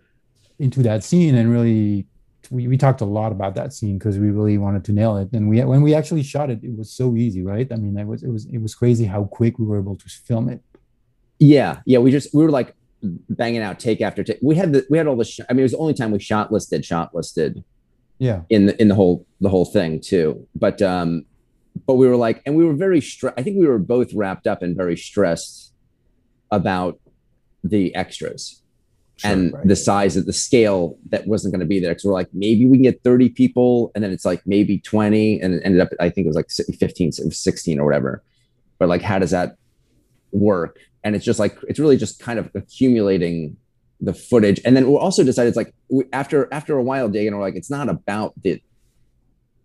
into that scene and really we, we talked a lot about that scene because we really wanted to nail it and we when we actually shot it it was so easy right i mean it was it was it was crazy how quick we were able to film it yeah yeah we just we were like banging out take after take. We had the we had all the sh- i mean it was the only time we shot listed shot listed yeah. in the in the whole the whole thing too. But um but we were like and we were very stressed i think we were both wrapped up and very stressed about the extras Sure, and right. the size of the scale that wasn't going to be there. Because we're like maybe we can get 30 people and then it's like maybe 20 and it ended up i think it was like 15 16 or whatever. But like how does that work and it's just like it's really just kind of accumulating the footage and then we also decided it's like we, after after a while digging we're like it's not about the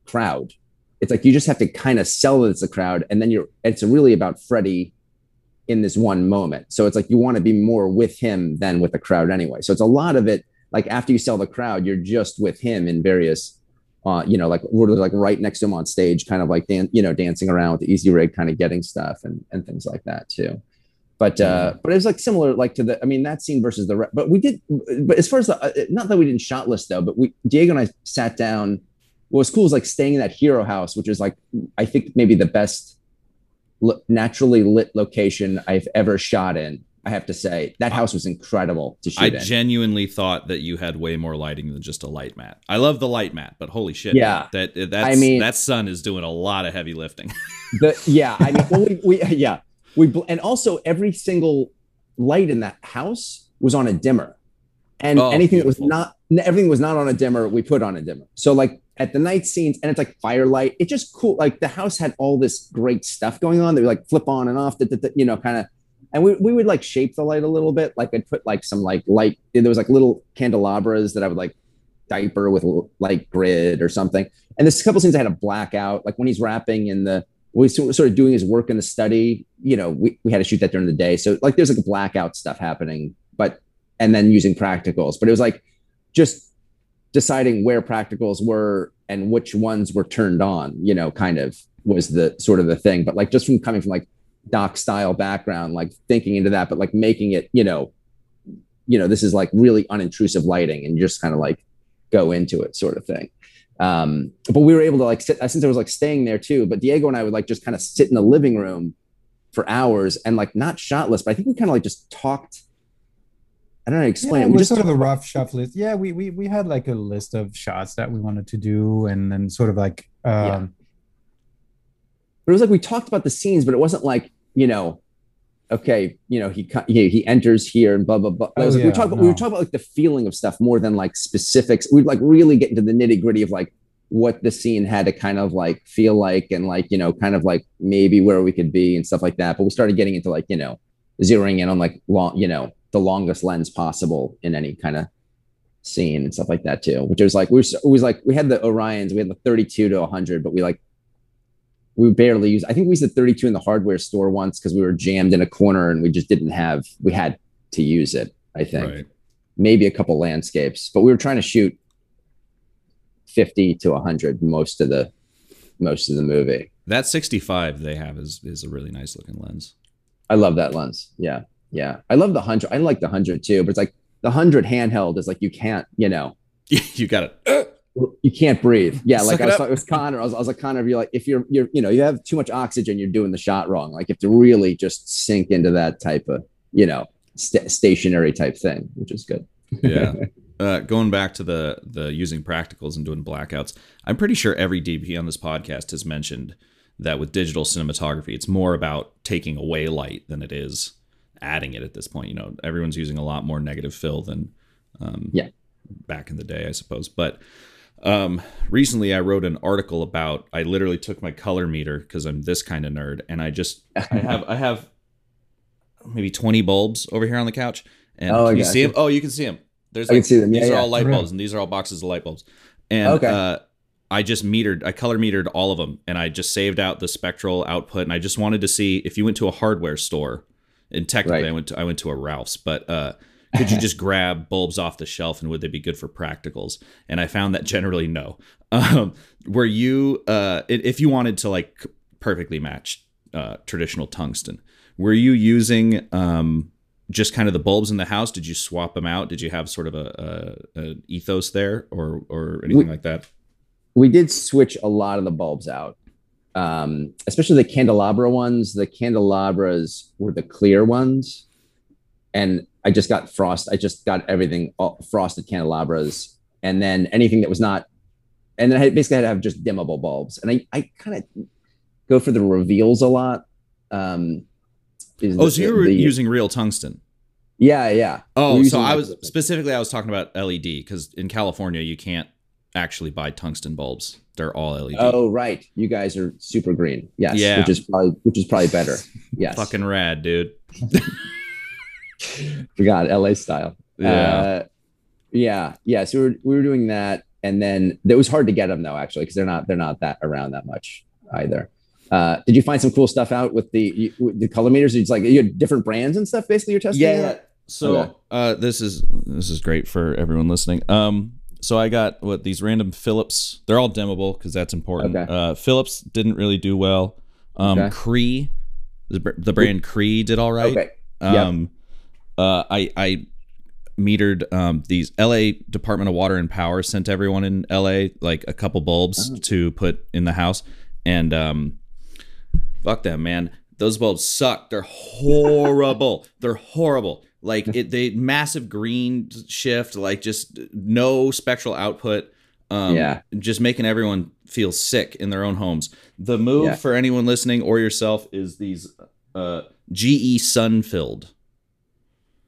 crowd it's like you just have to kind of sell that it's a crowd and then you're it's really about freddie in this one moment. So it's like you want to be more with him than with the crowd anyway. So it's a lot of it. Like after you sell the crowd, you're just with him in various, uh, you know, like we're like right next to him on stage, kind of like dan- you know, dancing around with the easy rig, kind of getting stuff and and things like that too. But uh, but it was like similar, like to the. I mean, that scene versus the. Re- but we did. But as far as the, uh, not that we didn't shot list though, but we Diego and I sat down. What was cool is like staying in that hero house, which is like I think maybe the best naturally lit location I've ever shot in. I have to say that house was incredible to shoot I in. genuinely thought that you had way more lighting than just a LiteMat. I love the LiteMat, but holy shit, Yeah. that that's I mean- that sun is doing a lot of heavy lifting. the, yeah, I mean, well, we, we yeah we bl- and also every single light in that house was on a dimmer, and Oh, anything that was not everything was not on a dimmer, we put on a dimmer. So like at the night scenes, and it's like firelight. It just cool. Like the house had all this great stuff going on. They like flip on and off. That you know, kind of. And we, we would like shape the light a little bit. Like I'd put like some like light. There was like little candelabras that I would like diaper with like grid or something. And there's a couple scenes I had a blackout. Like when he's rapping in the we sort of doing his work in the study. You know, we, we had to shoot that during the day. So like there's like a blackout stuff happening, but and then using practicals. But it was like just deciding where practicals were and which ones were turned on, you know, kind of was the sort of the thing. But like just from coming from like doc style background, like thinking into that, but like making it, you know, you know, this is like really unintrusive lighting and just kind of like go into it sort of thing. Um, but we were able to like sit I since I was like staying there too. But Diego and I would like just kind of sit in the living room for hours and like not shotless, but I think we kind of like just talked. I don't know how to explain yeah, it. We was just sort of a rough shuffle list. Yeah, we, we we had like a list of shots that we wanted to do, and then sort of like um. But it was like we talked about the scenes, but it wasn't like you know, okay, you know, he he, he enters here and blah blah blah. Oh, like, we talked about we were talking about like the feeling of stuff more than like specifics. We'd like really get into the nitty gritty of like what the scene had to kind of like feel like and like you know kind of like maybe where we could be and stuff like that. But we started getting into like you know zeroing in on like long you know the longest lens possible in any kind of scene and stuff like that too. Which was like we were it was like we had the Orions, we had the 32 to 100, but we like we barely used. I think we used the 32 in the hardware store once because we were jammed in a corner and we just didn't have. We had to use it. I think right. maybe a couple landscapes, but we were trying to shoot 50 to 100 most of the most of the movie. That 65 they have is is a really nice looking lens. I love that lens. Yeah, yeah. I love the hundred. I like the hundred too, but it's like the hundred handheld is like you can't. You know, you got it. Uh, you can't breathe. Yeah, like Suck I it was up. Connor. I was, I was like Connor, you're like if you're you're you know you have too much oxygen, you're doing the shot wrong. Like you have to really just sink into that type of you know st- stationary type thing, which is good. Yeah. Uh, going back to the the using practicals and doing blackouts, I'm pretty sure every DP on this podcast has mentioned that with digital cinematography, it's more about taking away light than it is adding it at this point. You know, everyone's using a lot more negative fill than um, Yeah. back in the day, I suppose. But um, recently, I wrote an article about. I literally took my color meter because I'm this kind of nerd, and I just I have I have maybe 20 bulbs over here on the couch. And Oh, I can you see them? Oh, you can see them. There's I can see them. these Yeah, are all light bulbs, and these are all boxes of light bulbs. And Okay. uh, I just metered, I color metered all of them, and I just saved out the spectral output. And I just wanted to see if you went to a hardware store, and technically Right. I went to I went to a Ralph's, but uh, could you just grab bulbs off the shelf, and would they be good for practicals? And I found that generally no. Um, were you uh, if you wanted to like perfectly match uh, traditional tungsten, were you using um, just kind of the bulbs in the house? Did you swap them out? Did you have sort of a, a, a ethos there, or or anything We- like that? we did switch a lot of the bulbs out, um, especially the candelabra ones. The candelabras were the clear ones, and I just got frost. I just got everything all, frosted candelabras, and then anything that was not, and then I basically had to have just dimmable bulbs. And I I kind of go for the reveals a lot. Um, is Oh, the- so you were the- using real tungsten. yeah yeah. Oh, We're so I was the- specifically I was talking about LED because in California you can't actually buy tungsten bulbs. They're all LED. Oh right, you guys are super green. Yes, Yeah. which is probably which is probably better. Yes, Fucking rad, dude. forgot LA style. Yeah. Uh, yeah, yeah. So we were, we were doing that, and then it was hard to get them though, actually, because they're not they're not that around that much either. Uh, did you find some cool stuff out with the with the color meters? It's like you had different brands and stuff. Basically, you're testing. yeah. out? So Okay. uh, this is this is great for everyone listening. Um, so I got what these random Philips. They're all dimmable because that's important. Okay. Uh, Philips didn't really do well. Um, Okay. Cree, the, the brand Cree did all right. Okay. Yep. Uh, I I metered um, these LA Department of Water and Power sent everyone in LA like a couple bulbs Oh. to put in the house, and um, fuck them, man. Those bulbs suck. They're horrible. They're horrible. Like it, they massive green shift, like just no spectral output. Um, Yeah. just making everyone feel sick in their own homes. The move Yeah. for anyone listening or yourself is these uh, GE Sunfilled.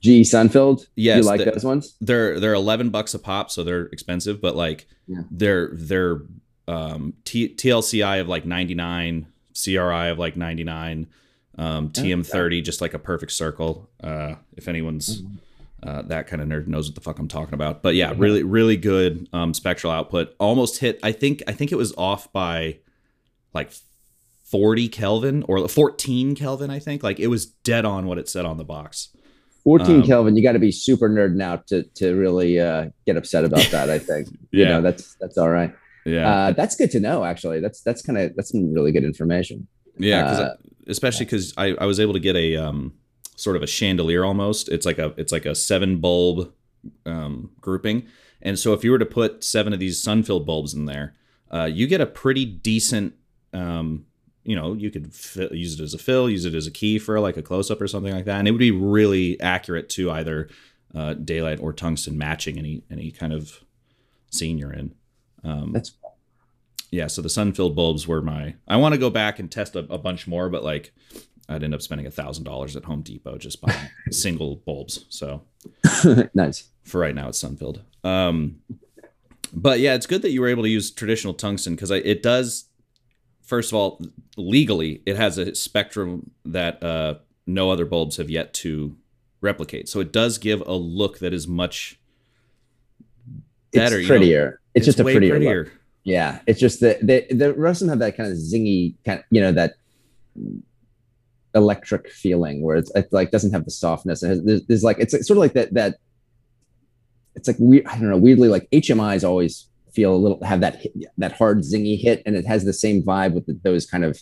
G Sunfilled. Yes, you like the- those ones? They're they're eleven bucks a pop, so they're expensive, but like Yeah. they're they're um, T- TLCI of like ninety nine, CRI of like ninety nine, um, TM thirty, just like a perfect circle. Uh, if anyone's uh, that kind of nerd knows what the fuck I'm talking about, but yeah, really really good um, spectral output. Almost hit. I think I think it was off by like 40 Kelvin or 14 Kelvin. I think like it was dead on what it said on the box. 14 Um, Kelvin. You got to be super nerding out to to really uh, get upset about that. I think. You Yeah. know, that's that's all right. Yeah. Uh, that's good to know. Actually, that's that's kind of that's some really good information. Yeah, Uh, I- especially because I, I was able to get a um, sort of a chandelier almost. It's like a it's like a seven bulb um, grouping, and so if you were to put seven of these sun-filled bulbs in there, uh, you get a pretty decent. Um, you know, you could fi- use it as a fill, use it as a key for like a close up or something like that, and it would be really accurate to either uh, daylight or tungsten matching any any kind of scene you're in. Um, That's yeah, so the sun-filled bulbs were my. I want to go back and test a, a bunch more, but like, I'd end up spending a thousand dollars at Home Depot just buying single bulbs. So nice. for right now, it's sun-filled. Um, but yeah, it's good that you were able to use traditional tungsten because it does. First of all, legally, it has a spectrum that uh, no other bulbs have yet to replicate. So it does give a look that is much better. It's you know? prettier. It's, just a prettier. look. Yeah, it's just that the the rest of them have that kind of zingy kind of you know that electric feeling where it's, it's like doesn't have the softness. It has, there's, there's like it's sort of like that that it's like we I don't know weirdly like HMIs always feel a little have that that hard zingy hit and it has the same vibe with the, those kind of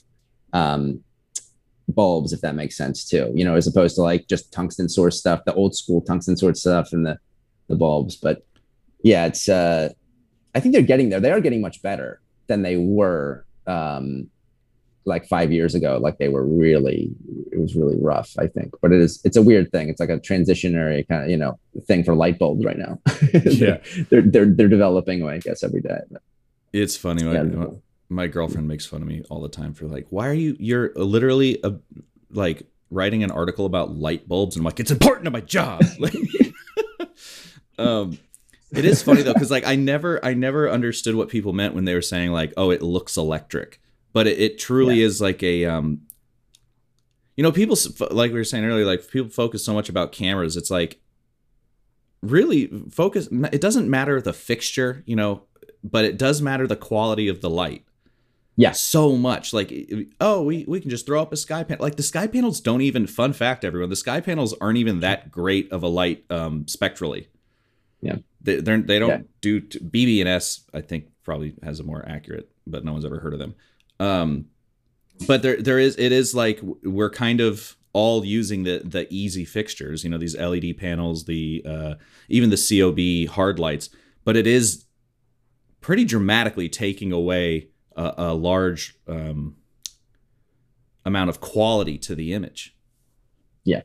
um bulbs if that makes sense too you know as opposed to like just tungsten source stuff the old school tungsten source stuff and the the bulbs but yeah it's uh I think they're getting there. They are getting much better than they were um, like five years ago. Like they were really, it was really rough. I think, but it is. It's a weird thing. It's like a transitionary kind of you know thing for light bulbs right now. Yeah. they're they're they're developing, I guess, every day. But, It's funny. My, my girlfriend makes fun of me all the time for like, why are you? You're literally a, like writing an article about light bulbs, and I'm like, it's important to my job. Like, um, it is funny though, because like I never, I never understood what people meant when they were saying like, oh, it looks electric, but it, it truly is like a, um, you know, people like we were saying earlier, like people focus so much about cameras. It's like really focus. It doesn't matter the fixture, you know, but it does matter the quality of the light yeah, so much like oh we, we can just throw up a sky panel like the sky panels don't even fun fact everyone the sky panels aren't even that great of a light um spectrally Yeah. they they're, they don't Yeah. do t- bb&s i think probably has a more accurate but no one's ever heard of them um but there there is it is like we're kind of all using the the easy fixtures, you know, these LED panels, the uh, even the COB hard lights, but it is pretty dramatically taking away a, a large um, amount of quality to the image. Yeah,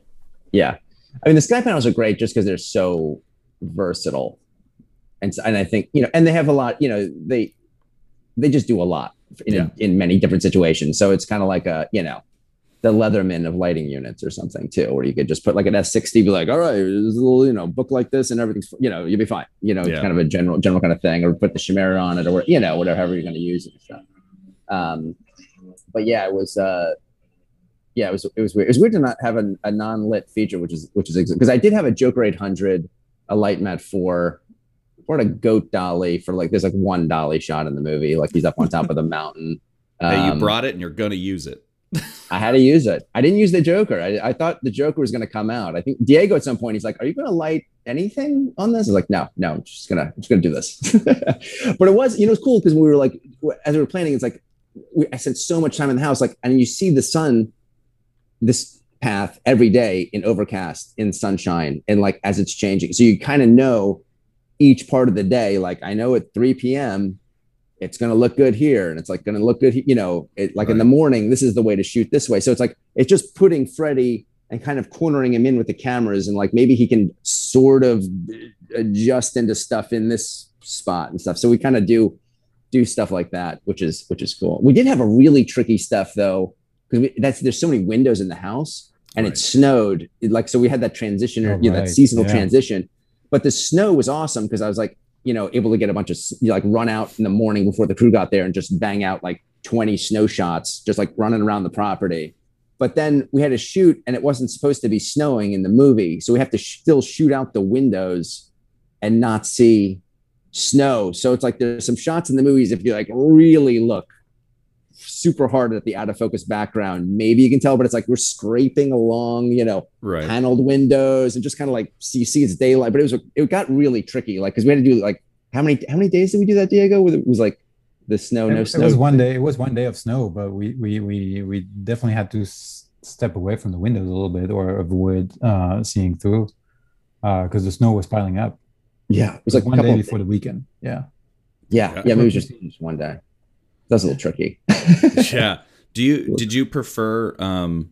yeah. I mean, the sky panels are great just because they're so versatile, and and I think you know, and they have a lot. You know, they they just do a lot in yeah. in many different situations. So it's kind of like a you know the Leatherman of lighting units or something too, where you could just put like an S60, be like, all right, there's a little, you know, book like this and everything's, you know, you'll be fine. You know, yeah. it's kind of a general, general kind of thing, or put the Chimera on it or, you know, whatever you're going to use and stuff. Um, but yeah, it was, uh, yeah, it was, it was weird. It was weird to not have a, a non-lit feature, which is, which is, because I did have a Joker 800, a LiteMat 4, or a goat dolly for like, there's like one dolly shot in the movie. Like he's up on top of the mountain. Um, hey, you um, brought it and you're going to use it. I had to use it. I didn't use the Joker. I, I thought the Joker was going to come out. I think Diego at some point he's like, "Are you going to light anything on this?" I was like, "No, no, I'm just gonna, I'm just gonna do this." but it was, you know, it's cool because we were like, as we were planning, it's like we, I spent so much time in the house, like, and you see the sun, this path every day in overcast, in sunshine, and like as it's changing, so you kind of know each part of the day. Like I know at 3 p.m it's going to look good here and it's like going to look good you know it, like right. in the morning this is the way to shoot this way so it's like it's just putting freddie and kind of cornering him in with the cameras and like maybe he can sort of adjust into stuff in this spot and stuff so we kind of do do stuff like that which is which is cool we did have a really tricky stuff though because that's there's so many windows in the house and right. it snowed like so we had that transition oh, you know right. that seasonal yeah. transition but the snow was awesome because i was like you know, able to get a bunch of like run out in the morning before the crew got there and just bang out like 20 snow shots, just like running around the property. But then we had to shoot, and it wasn't supposed to be snowing in the movie, so we have to sh- still shoot out the windows and not see snow. So it's like there's some shots in the movies if you like really look super hard at the out of focus background. Maybe you can tell, but it's like we're scraping along, you know, right. paneled windows and just kind of like so you see it's daylight. But it was it got really tricky, like because we had to do like how many how many days did we do that, Diego? It was like the snow, no it, snow. It was one day. It was one day of snow, but we we we we definitely had to s- step away from the windows a little bit or avoid uh, seeing through because uh, the snow was piling up. Yeah, it was like one day before the weekend. Yeah. Yeah, yeah, maybe it was just, just one day. That's a little tricky. yeah. Do you did you prefer um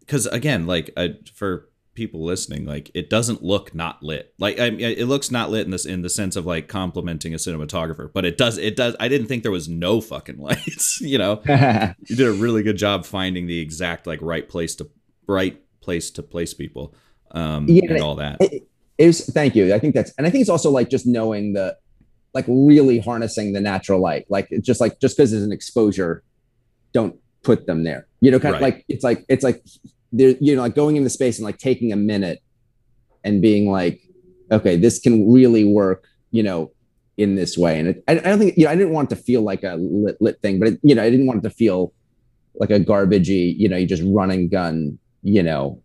because again like I, for people listening like it doesn't look not lit like I, it looks not lit in this in the sense of like complimenting a cinematographer but it does it does i didn't think there was no fucking lights you know you did a really good job finding the exact like right place to right place to place people um yeah, and all that it, it was thank you i think that's and i think it's also like just knowing the like really harnessing the natural light. Like it's just like just because there's an exposure, don't put them there. You know, kind right. of like it's like it's like there, you know, like going into space and like taking a minute and being like, okay, this can really work, you know, in this way. And it, I, I, don't think you know, I didn't want to feel like a lit, lit thing, but it, you know, I didn't want it to feel like a garbagey, you know, you just run and gun, you know,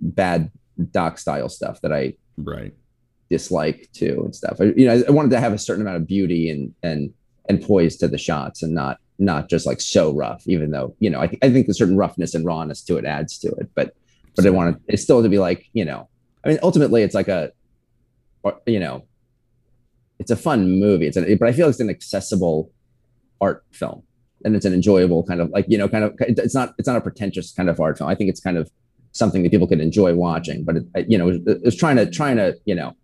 bad doc style stuff that I right dislike too and stuff. I, you know, I wanted to have a certain amount of beauty and and and poise to the shots and not not just like so rough. Even though you know, I, th- I think a certain roughness and rawness to it adds to it. But but I wanted it's still to be like you know, I mean, ultimately it's like a you know, it's a fun movie. It's a, but I feel it's an accessible art film and it's an enjoyable kind of like you know kind of it's not it's not a pretentious kind of art film. I think it's kind of something that people can enjoy watching. But it, you know, it's trying to trying to you know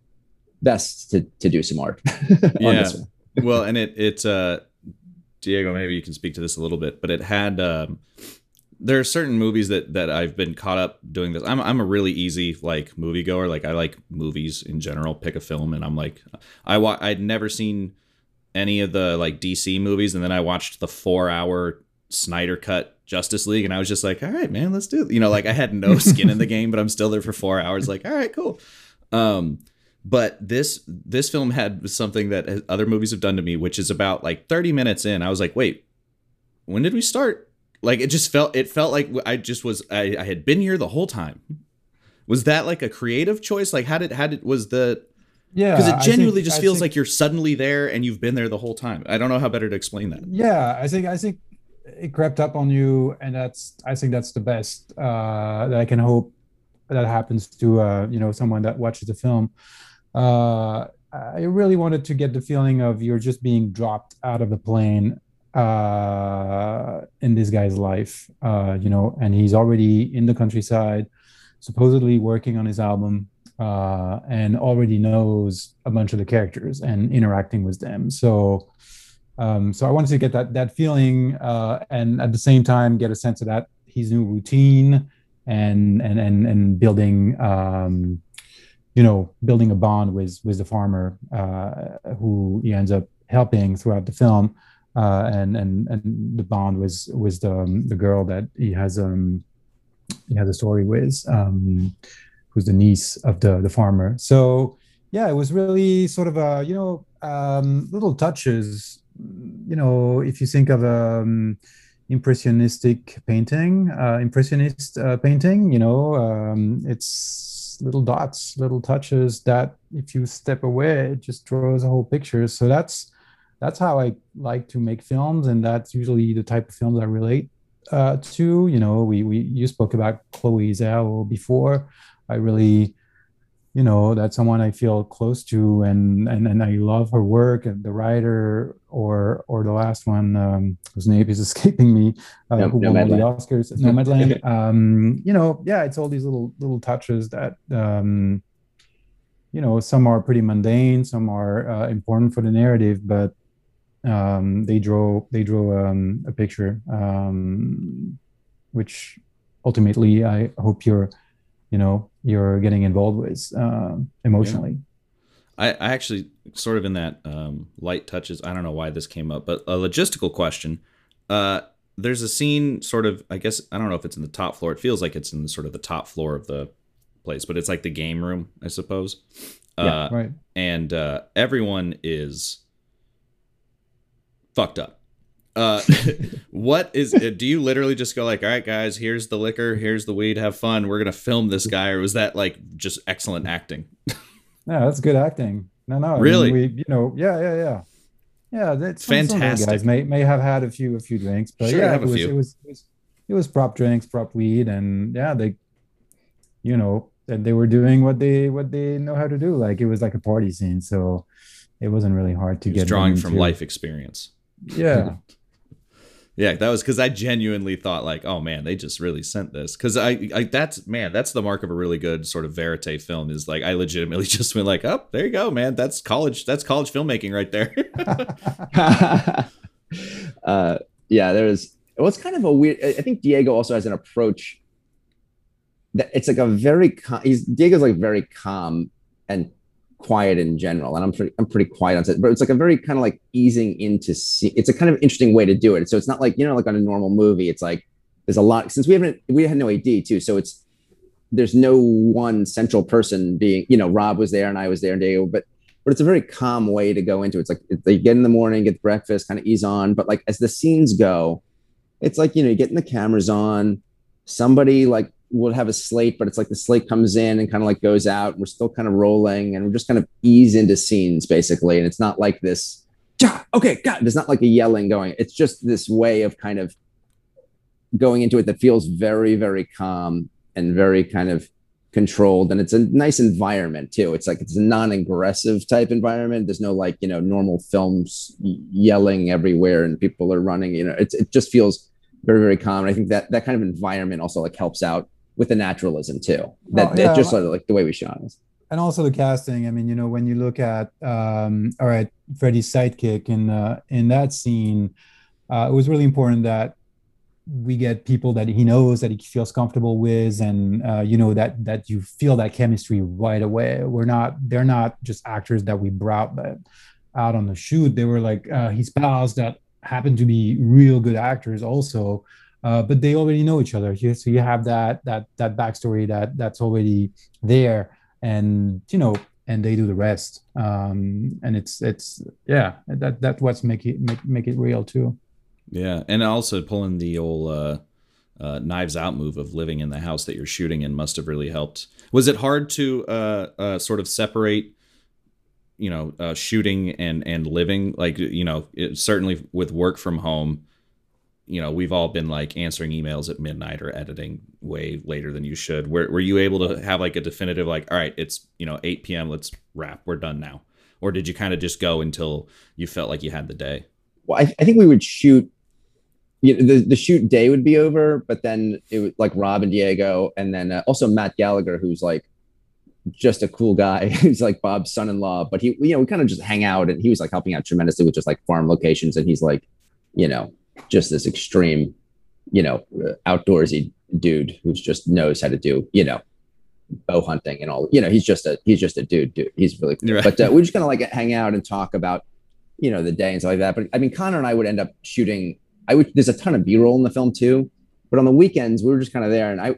best to to do some art. yeah. well, and it it uh, Diego, maybe you can speak to this a little bit, but it had. Um, there are certain movies that that I've been caught up doing this. I'm I'm a really easy like moviegoer. Like I like movies in general. Pick a film, and I'm like, I wa- I'd never seen any of the like DC movies, and then I watched the four hour Snyder cut Justice League, and I was just like, all right, man, let's do it. You know, like I had no skin in the game, but I'm still there for four hours. Like, all right, cool. Um, but this this film had something that other movies have done to me which is about like 30 minutes in i was like wait when did we start? Like it just felt it felt like i just was i, I had been here the whole time. Was that like a creative choice? Like how did how did was the yeah because it genuinely think, just feels think, like you're suddenly there and you've been there the whole time. I don't know how better to explain that. Yeah i think i think it crept up on you, and that's I think that's the best uh, that I can hope that happens to uh, you know someone that watches the film. Uh, I really wanted to get the feeling of you're just being dropped out of the plane uh, in this guy's life, uh, you know, and he's already in the countryside, supposedly working on his album, uh, and already knows a bunch of the characters and interacting with them. So, um, so I wanted to get that that feeling, uh, and at the same time get a sense of that his new routine and and and and building. Um, you know, building a bond with with the farmer uh, who he ends up helping throughout the film, uh, and and and the bond with with the um, the girl that he has um he has a story with, um, who's the niece of the the farmer. So yeah, it was really sort of a you know um, little touches. You know, if you think of um, impressionistic painting, uh, impressionist uh, painting, you know, um, it's little dots, little touches that if you step away, it just draws a whole picture. So that's that's how I like to make films, and that's usually the type of films I relate uh, to. You know, we we you spoke about Chloe Zhao before. I really, you know, that's someone I feel close to, and and and I love her work. And the writer, or or the last one, um, whose name is escaping me, uh, no, who won all the Oscars, No Nomadland. um, you know, yeah, it's all these little little touches that. Um, you know, some are pretty mundane, some are uh, important for the narrative, but um, they draw they draw um, a picture, um, which ultimately I hope you're, you know, you're getting involved with uh, emotionally. Yeah. I, I actually sort of in that um, light touches. I don't know why this came up, but a logistical question. Uh, there's a scene, sort of. I guess I don't know if it's in the top floor. It feels like it's in the, sort of the top floor of the place, but it's like the game room, I suppose. Yeah, uh, right. And uh, everyone is fucked up. Uh, what is? Uh, do you literally just go like, all right, guys, here's the liquor, here's the weed, have fun. We're gonna film this guy, or was that like just excellent acting? no, that's good acting. No, no, really, I mean, we, you know, yeah, yeah, yeah, yeah. That's fantastic. guys may may have had a few a few drinks, but sure, yeah, it was, it was, it was it was prop drinks, prop weed, and yeah, they, you know, and they were doing what they what they know how to do. Like it was like a party scene, so it wasn't really hard to get drawing from life experience. Yeah. yeah, that was because I genuinely thought like, oh man, they just really sent this because I, I that's man, that's the mark of a really good sort of verite film is like I legitimately just went like, oh, there you go, man, that's college, that's college filmmaking right there. uh, yeah, there was. Well, it's kind of a weird. I think Diego also has an approach that it's like a very. He's Diego's like very calm and quiet in general and i'm pretty i'm pretty quiet on set but it's like a very kind of like easing into see it's a kind of interesting way to do it so it's not like you know like on a normal movie it's like there's a lot since we haven't we had no ad too so it's there's no one central person being you know rob was there and i was there and Diego, but but it's a very calm way to go into it. it's like they get in the morning get breakfast kind of ease on but like as the scenes go it's like you know you're getting the cameras on somebody like we'll have a slate, but it's like the slate comes in and kind of like goes out. We're still kind of rolling and we're just kind of ease into scenes basically. And it's not like this, okay, God, it's not like a yelling going. It's just this way of kind of going into it that feels very, very calm and very kind of controlled. And it's a nice environment too. It's like it's a non-aggressive type environment. There's no like, you know, normal films yelling everywhere and people are running, you know, it's, it just feels very, very calm. And I think that that kind of environment also like helps out with the naturalism too. That, oh, yeah. that just of like the way we shot it. And also the casting. I mean, you know, when you look at um, all right, Freddie's sidekick in uh, in that scene, uh, it was really important that we get people that he knows that he feels comfortable with and uh, you know that that you feel that chemistry right away we're not they're not just actors that we brought that out on the shoot they were like uh, his pals that happen to be real good actors also uh, but they already know each other. So you have that that that backstory that that's already there, and you know, and they do the rest. Um, and it's it's yeah, that that's what's make it make make it real too. Yeah, and also pulling the old uh, uh, knives out move of living in the house that you're shooting in must have really helped. Was it hard to uh, uh, sort of separate? you know uh, shooting and and living like you know it, certainly with work from home you know we've all been like answering emails at midnight or editing way later than you should. Were, were you able to have like a definitive like all right it's you know 8 p.m let's wrap we're done now. Or did you kind of just go until you felt like you had the day? Well i, I think we would shoot you know, the, the shoot day would be over but then it was like rob and diego and then uh, also matt gallagher who's like just a cool guy he's like bob's son-in-law but he you know we kind of just hang out and he was like helping out tremendously with just like farm locations and he's like you know just this extreme, you know, outdoorsy dude who's just knows how to do, you know, bow hunting and all. You know, he's just a he's just a dude. Dude, he's really cool. Right. But uh, we just of like hang out and talk about, you know, the day and stuff like that. But I mean, Connor and I would end up shooting. I would. There's a ton of B-roll in the film too, but on the weekends we were just kind of there, and I.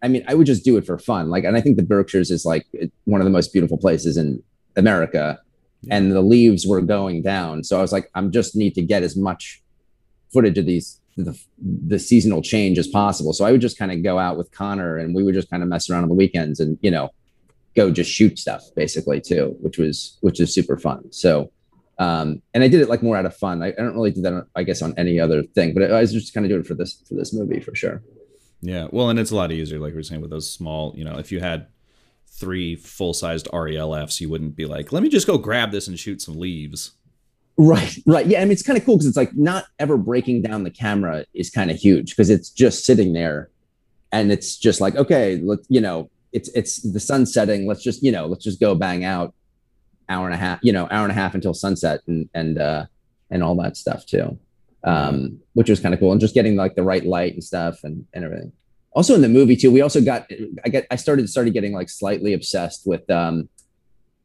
I mean, I would just do it for fun. Like, and I think the Berkshires is like one of the most beautiful places in America. Yeah. And the leaves were going down. So I was like, I'm just need to get as much footage of these the, the seasonal change as possible. So I would just kind of go out with Connor and we would just kind of mess around on the weekends and you know go just shoot stuff basically too, which was which is super fun. So um, and I did it like more out of fun. I, I don't really do that, I guess, on any other thing, but I was just kind of doing it for this for this movie for sure. Yeah, well, and it's a lot easier, like we are saying, with those small. You know, if you had three full sized RELFs, you wouldn't be like, let me just go grab this and shoot some leaves. Right, right. Yeah, I mean, it's kind of cool because it's like not ever breaking down the camera is kind of huge because it's just sitting there, and it's just like, okay, let you know, it's it's the sun setting. Let's just you know, let's just go bang out hour and a half, you know, hour and a half until sunset and and uh and all that stuff too, um, which was kind of cool. And just getting like the right light and stuff and and everything. Also in the movie too, we also got I get I started started getting like slightly obsessed with um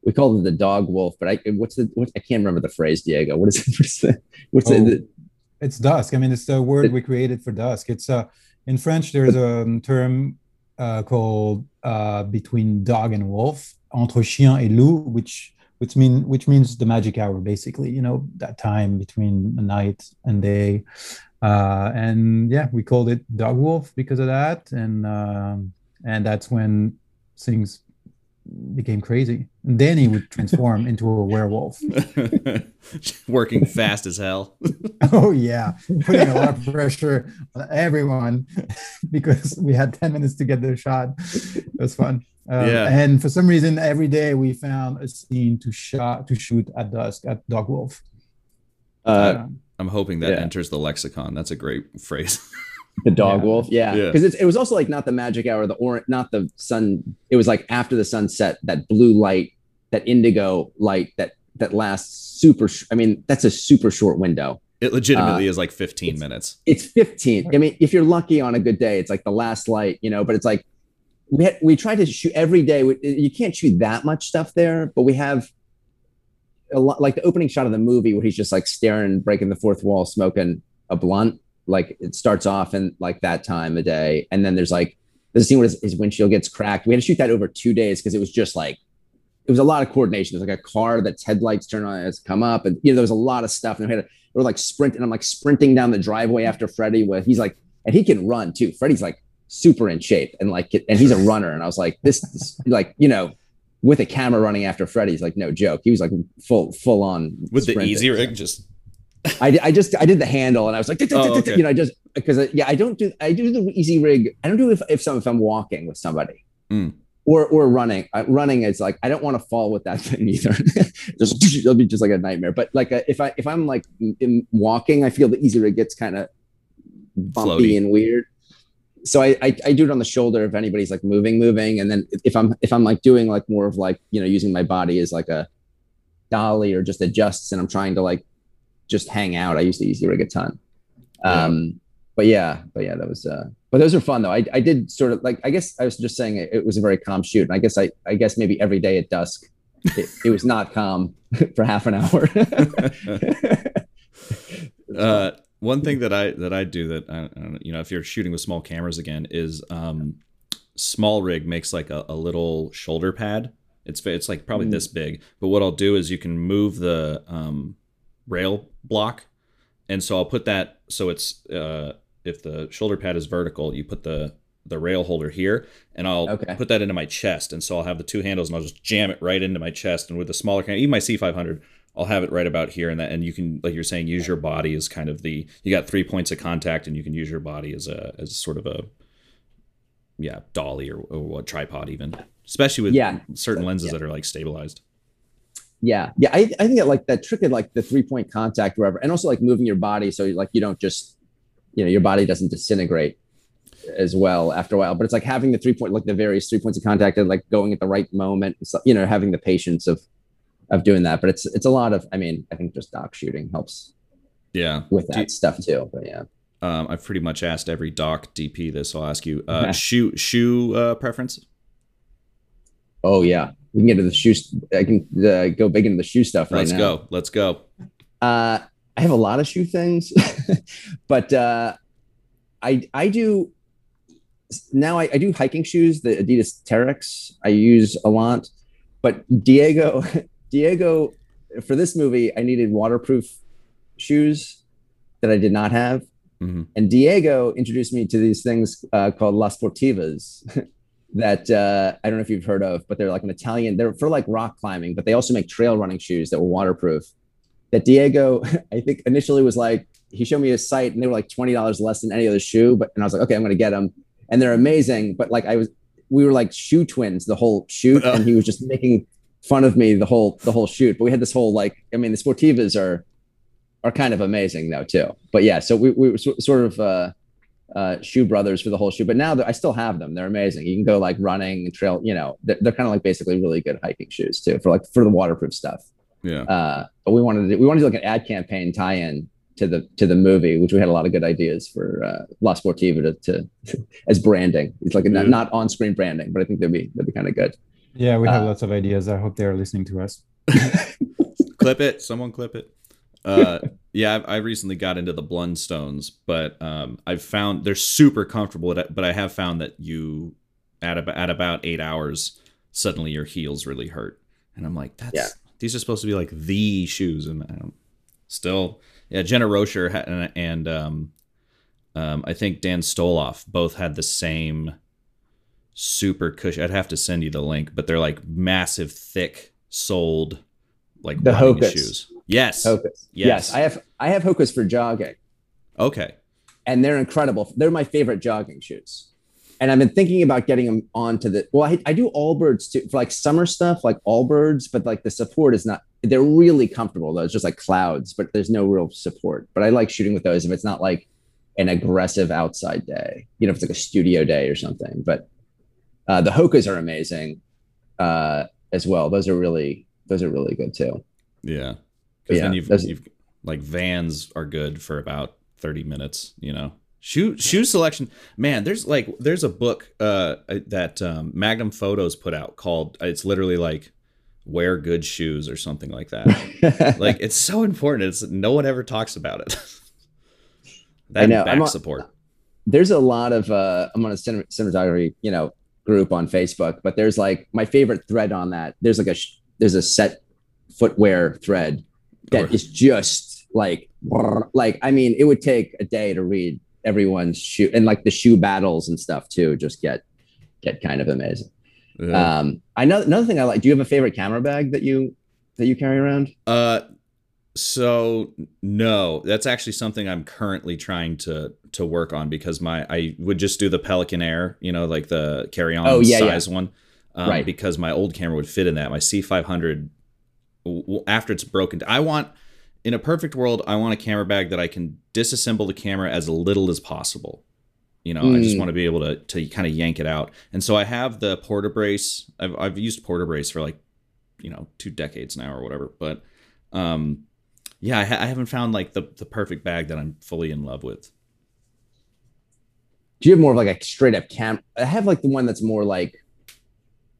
we call it the dog wolf, but I what's the what, I can't remember the phrase, Diego. What is it? What's the, what's oh, the, it's dusk. I mean, it's the word we created for dusk. It's uh in French. There's a um, term uh, called uh, between dog and wolf, entre chien et loup, which which mean which means the magic hour, basically. You know that time between night and day. Uh, and yeah, we called it dog wolf because of that, and um, and that's when things became crazy. And then he would transform into a werewolf. Working fast as hell. oh yeah, putting a lot of pressure on everyone because we had ten minutes to get the shot. It was fun. Um, yeah. And for some reason, every day we found a scene to shot to shoot at dusk at Dog Wolf. Uh, um, I'm hoping that yeah. enters the lexicon. That's a great phrase the dog yeah. wolf? Yeah. Because yeah. it was also like not the magic hour the orange not the sun it was like after the sunset that blue light that indigo light that that lasts super sh- i mean that's a super short window. It legitimately uh, is like 15 it's, minutes. It's 15 i mean if you're lucky on a good day it's like the last light you know but it's like we had, we try to shoot every day we, you can't shoot that much stuff there but we have a lot like the opening shot of the movie where he's just like staring breaking the fourth wall smoking a blunt like it starts off in like that time of day and then there's like there's a scene where his, his windshield gets cracked. We had to shoot that over two days because it was just like it was a lot of coordination. There's like a car that's headlights turn on has come up and you know there was a lot of stuff and we had to, we're like sprinting i'm like sprinting down the driveway after freddie where he's like and he can run too. Freddie's like super in shape and like and he's a runner and i was like this, this like you know with a camera running after freddie's like no joke. He was like full full on with sprinting. the Easyrig just I, I just I did the handle and I was like, oh, you know, I just because yeah, I don't do I do the Easyrig. I don't do if if some if I'm walking with somebody mm. or or running. I, running is like I don't want to fall with that thing either. just it'll be just like a nightmare. But like uh, if I if I'm like in walking, I feel the Easyrig gets kind of bumpy Floaty. and weird. So I, I I do it on the shoulder if anybody's like moving moving, and then if I'm if I'm like doing like more of like you know using my body as like a dolly or just adjusts and I'm trying to like just hang out. I used to Easyrig a ton. Um, but yeah, but yeah, that was, uh, but those are fun though. I, I did sort of like, I guess I was just saying it, it was a very calm shoot. And I guess I, I guess maybe every day at dusk, it, it was not calm for half an hour. uh, one thing that I, that I do that, I, I you know, if you're shooting with small cameras again is, um, SmallRig makes like a, a little shoulder pad. It's, it's like probably mm. this big, but what I'll do is you can move the, um, rail block, and so I'll put that so it's uh, if the shoulder pad is vertical, you put the the rail holder here, and I'll okay. put that into my chest, and so I'll have the two handles, and I'll just jam it right into my chest. And with the smaller even my C500, I'll have it right about here, and that, and you can, like you're saying, use your body as kind of the. You got three points of contact, and you can use your body as a as sort of a, yeah, dolly or, or what tripod even, especially with Yeah. certain lenses Yeah. that are like stabilized. Yeah, yeah. I, I think that like that trick of like the three point contact, wherever, and also like moving your body so like you don't just, you know, your body doesn't disintegrate as well after a while. But it's like having the three point, like the various three points of contact, and like going at the right moment. So, you know, having the patience of of doing that. But it's it's a lot of. I mean, I think just doc shooting helps Yeah, with Do that stuff too. But yeah, um, I've pretty much asked every doc DP this. I'll ask you, uh, Okay. shoe shoe uh, preference. Oh yeah, we can get to the shoes. I can uh, go big into the shoe stuff right Let's now. go. Let's go. Uh, I have a lot of shoe things, but uh, I I do now. I, I do hiking shoes, the Adidas Terrex. I use a lot, but Diego Diego for this movie, I needed waterproof shoes that I did not have, Mhm. and Diego introduced me to these things uh, called Las Sportivas. That uh, I don't know if you've heard of, but they're like an Italian. They're for like rock climbing, but they also make trail running shoes that were waterproof that Diego, I think initially was like, he showed me a site and they were like $20 less than any other shoe. But, and I was like, okay, I'm going to get them. And they're amazing. But like, I was, we were like shoe twins the whole shoot. And he was just making fun of me the whole, the whole shoot. But we had this whole, like, I mean, the Sportivas are, are kind of amazing though, too. But yeah, so we, we were sort of, uh, uh, shoe brothers for the whole shoe, but now I still have them. They're amazing. You can go like running, trail, you know, they're, they're kind of like basically really good hiking shoes too, for like, for the waterproof stuff Yeah. uh, but we wanted to do, we wanted to do like an ad campaign tie-in to the to the movie, which we had a lot of good ideas for uh, La Sportiva to, to as branding. It's like a, Yeah. not on screen branding, but I think that'd be that'd be kind of good. Yeah, we have Uh, lots of ideas. I hope they're listening to us. clip it. Someone clip it. Uh, yeah, I, I recently got into the Blundstones, but um, I've found they're super comfortable. But I have found that you at about at about eight hours, suddenly your heels really hurt, and I'm like, that's Yeah. these are supposed to be like the shoes, and I don't. Still, yeah, Jenna Rocher and, and um, um, I think Dan Stoloff both had the same super cushion. I'd have to send you the link, but they're like massive, thick soled, like The Hokas. shoes. Yes. Hokas. Yes. Yes, I have I have Hokas for jogging, Okay. and they're incredible. They're my favorite jogging shoes. And I've been thinking about getting them onto the. Well, I, I do Allbirds too for like summer stuff, like Allbirds, but like the support is not. They're really comfortable though. It's just like clouds, but there's no real support. But I like shooting with those if it's not like an aggressive outside day. You know, if it's like a studio day or something. But uh, the Hokas are amazing uh, as well. Those are really those are really good too. Yeah. Because Yeah, then you've, you've like Vans are good for about thirty minutes. You know, shoe shoe selection. Man, there's like there's a book uh that um, Magnum Photos put out called. It's literally like wear good shoes or something like that. like it's so important. It's no one ever talks about it. that I know. back I'm a- support. there's a lot of uh i'm on a cinem- cinematography you know group on facebook but there's like my favorite thread on that there's like a sh- there's a set footwear thread that Sure. is just like like i mean it would take a day to read everyone's shoe and like the shoe battles and stuff too just get get kind of amazing Yeah. um i know another thing i like do you have a favorite camera bag that you that you carry around Uh, so no, that's actually something I'm currently trying to to work on because my I would just do the Pelican Air, you know, like the carry on Oh, yeah, yeah. size one, um, Right. because my old camera would fit in that. My C500, w- w- after it's broken, I want in a perfect world, I want a camera bag that I can disassemble the camera as little as possible. You know, I just Mm. want to be able to to kind of yank it out, and so I have the PortaBrace. I've I've used PortaBrace for like, you know, two decades now or whatever, but um yeah I, ha- I haven't found like the the perfect bag that i'm fully in love with do you have more of like a straight up cam i have like the one that's more like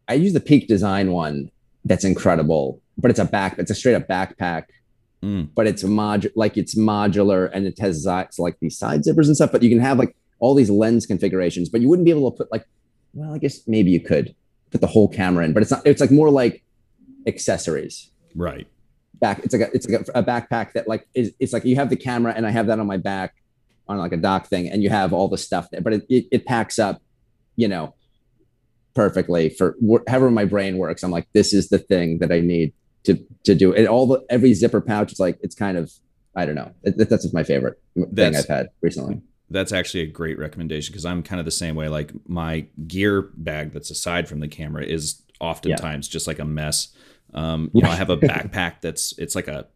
i use the peak design one that's incredible but it's a back it's a straight up backpack Mm. but it's a mod like it's modular and it has it's like these side zippers and stuff but you can have like all these lens configurations but you wouldn't be able to put like well i guess maybe you could put the whole camera in but it's not it's like more like accessories right back it's like a, it's like a, a backpack that like is it's like you have the camera and i have that on my back on like a dock thing and you have all the stuff there but it, it, it packs up you know perfectly for wh- however my brain works i'm like this is the thing that i need to to do it. All the every zipper pouch, it's like it's kind of I don't know. It, that's just my favorite thing I've had recently. That's actually a great recommendation because I'm kind of the same way. Like my gear bag that's aside from the camera is oftentimes just like a mess. Um, you know, I have a backpack that's it's like a.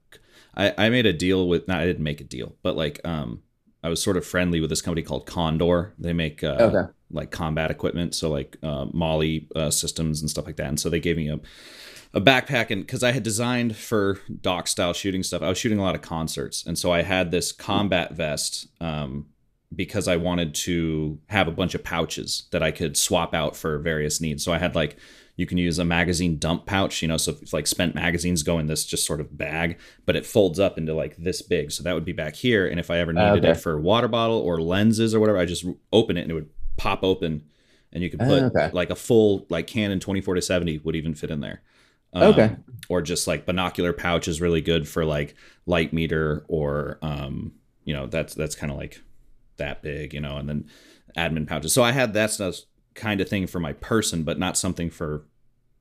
I, I made a deal with not I didn't make a deal, but like um, I was sort of friendly with this company called Condor. They make uh, Okay. like combat equipment, so like uh, MOLLE uh, systems and stuff like that. And so they gave me a a backpack, and because I had designed for doc style shooting stuff, I was shooting a lot of concerts, and so I had this combat vest um, because I wanted to have a bunch of pouches that I could swap out for various needs. So I had like you can use a magazine dump pouch, you know, so if like spent magazines go in this just sort of bag, but it folds up into like this big. So that would be back here. And if I ever needed okay. it for water bottle or lenses or whatever, I just open it and it would pop open and you could put Ah, okay. like a full like Canon 24 to 70 would even fit in there. Um, Okay. Or just like binocular pouch is really good for like light meter or um, you know, that's that's kind of like that big, you know, and then admin pouches. So I had that stuff kind of thing for my person, but not something for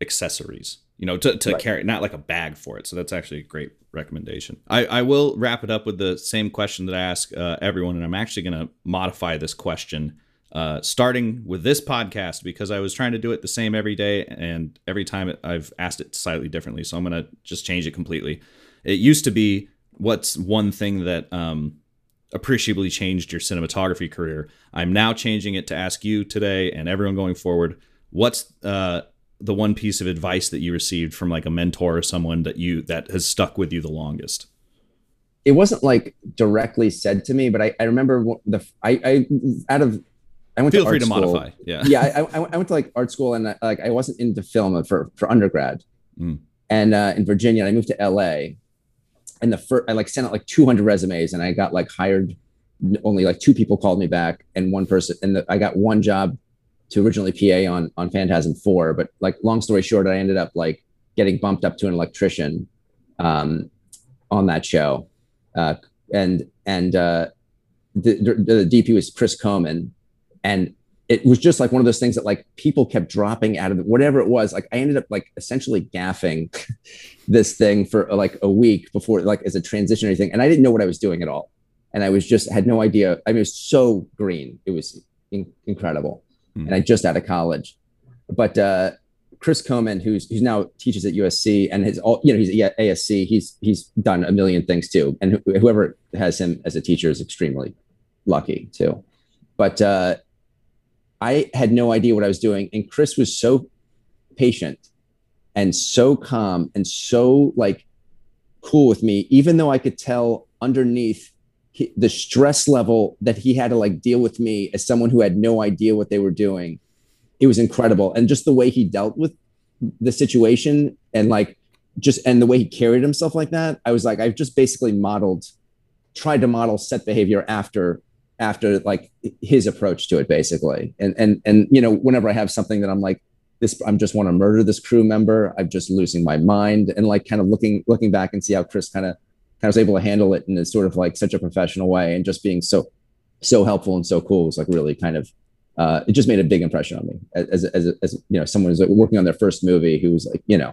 accessories, you know, to, to Right. carry, not like a bag for it. So that's actually a great recommendation. I, I will wrap it up with the same question that I ask uh, everyone, and I'm actually going to modify this question. Uh, starting with this podcast because I was trying to do it the same every day, and every time it, I've asked it slightly differently. So I'm going to just change it completely. It used to be, "What's one thing that um, appreciably changed your cinematography career. I'm now changing it to ask you today and everyone going forward, what's uh, the one piece of advice that you received from like a mentor or someone that you that has stuck with you the longest? it wasn't like directly said to me, but I, I remember the I, I out of I went Feel to free to school. modify. Yeah. yeah, I, I, I went to like art school and uh, like I wasn't into film for for undergrad, Mm. and uh, in Virginia, I moved to LA, and the first I like sent out like 200 resumes, and I got like hired. Only like two people called me back, and one person, and the, I got one job to originally PA on on Phantasm Four. But like long story short, I ended up like getting bumped up to an electrician um, on that show, uh, and and uh, the, the, the DP was Chris Chomyn, and it was just like one of those things that like people kept dropping out of it, whatever it was. Like I ended up like essentially gaffing this thing for like a week before, like as a transitionary thing, and I didn't know what I was doing at all, and I was just had no idea. I mean, it was so green, it was in- incredible, Hmm. and I just out of college, but. uh Chris Chomyn, who's who's now teaches at USC and has all you know he's at ASC. He's he's done a million things too, and wh- whoever has him as a teacher is extremely lucky too. But uh, I had no idea what I was doing, and Chris was so patient and so calm and so like cool with me, even though I could tell underneath he, the stress level that he had to like deal with me as someone who had no idea what they were doing. It was incredible, and just the way he dealt with the situation and like just and the way he carried himself like that, I was like, I've just basically modeled, tried to model set behavior after after like his approach to it basically. And and and you know whenever i have something that i'm like this i'm just want to murder this crew member i'm just losing my mind and like kind of looking looking back and see how chris kind of kind of was able to handle it in a sort of like such a professional way and just being so so helpful and so cool was like really kind of uh it just made a big impression on me as as as you know someone who's working on their first movie who was like you know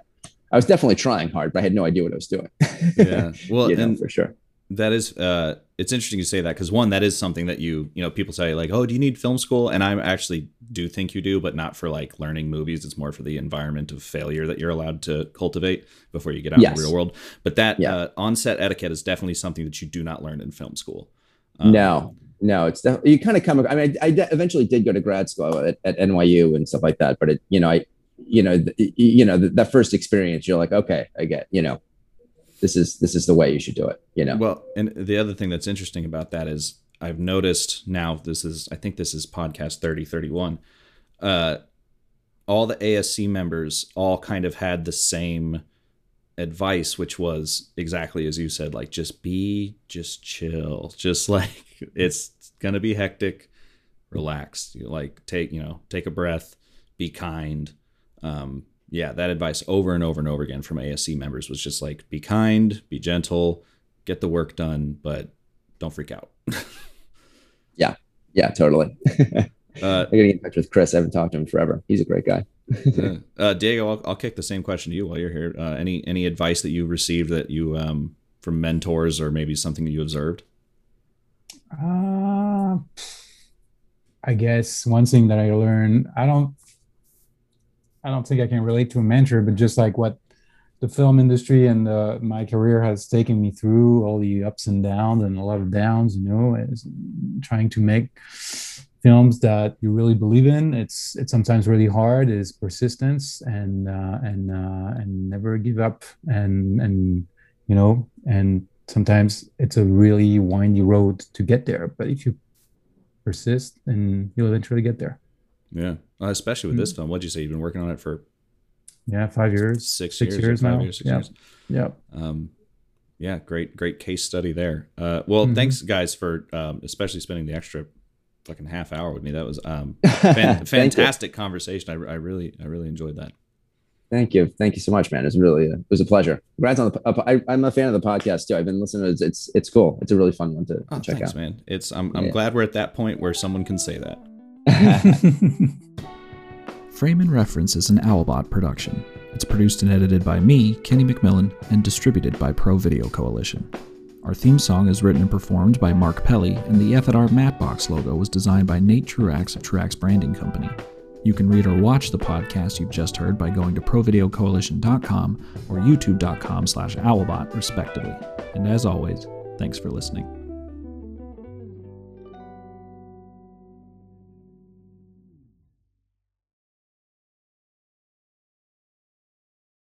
i was definitely trying hard but i had no idea what i was doing. Yeah. Well, you know, and for sure. that is uh it's interesting you say that because one that is something that you you know people say like oh do you need film school? And i actually do think you do but not for like learning movies. It's more for the environment of failure that you're allowed to cultivate before you get out in the real world. But that Yeah. uh, on-set etiquette is definitely something that you do not learn in film school. No, no, it's def- you kind of come. I mean, I, I de- eventually did go to grad school at, at NYU and stuff like that, but it, you know, I, you know, th- you know, th- that first experience, you're like, okay, I get, you know, this is this is the way you should do it. You know, Well, and the other thing that's interesting about that is I've noticed now this is I think this is podcast 3031. Uh all the ASC members all kind of had the same advice which was exactly as you said like just be just chill. Just like it's to be hectic. Relax. You like take, you know, take a breath, be kind. Um yeah, that advice over and over and over again from ASC members was just like be kind, be gentle, get the work done, but don't freak out. yeah, Yeah, totally. Uh, I gotta get in touch with Chris. I haven't talked to him forever. He's a great guy. uh, Diego, I'll, I'll, kick the same question to you while you're here. Uh, any any advice that you received that you um, from mentors or maybe something that you observed? Uh, I guess one thing that I learned, I don't, I don't think I can relate to a mentor, but just like what the film industry and uh, my career has taken me through all the ups and downs and a lot of downs, you know, is trying to make films that you really believe in. It's it's sometimes really hard. Is persistence and uh, and uh, and never give up and and you know and sometimes it's a really windy road to get there. But if you persist, then you'll eventually get there. Yeah, uh, especially with mm-hmm. this film. What'd you say? You've been working on it for yeah, five years, six, six years, years now. Years, six yeah. years. Yeah. Um, yeah, great, great case study there. Uh, well, mm-hmm. thanks guys for um, especially spending the extra fucking half hour with me. That was um, fan- fantastic conversation. I, I really, I really enjoyed that. Thank you, thank you so much, man. It's really, a, it was a pleasure. Congrats on the. Uh, I, am a fan of the podcast too. I've been listening. To it. It's it's cool. It's a really fun one to, oh, check thanks, out, man. It's I'm I'm yeah. glad we're at that point where someone can say that. Frame and Reference is an Owlbot production. It's produced and edited by me, Kenny McMillan, and distributed by Pro Video Coalition. Our theme song is written and performed by Mark Pelly, and the F&R Mattbox logo was designed by Nate Truax of Truax Branding Company. You can read or watch the podcast you've just heard by going to provideocoalition.com or youtube.com slash owlbot, respectively. And as always, thanks for listening.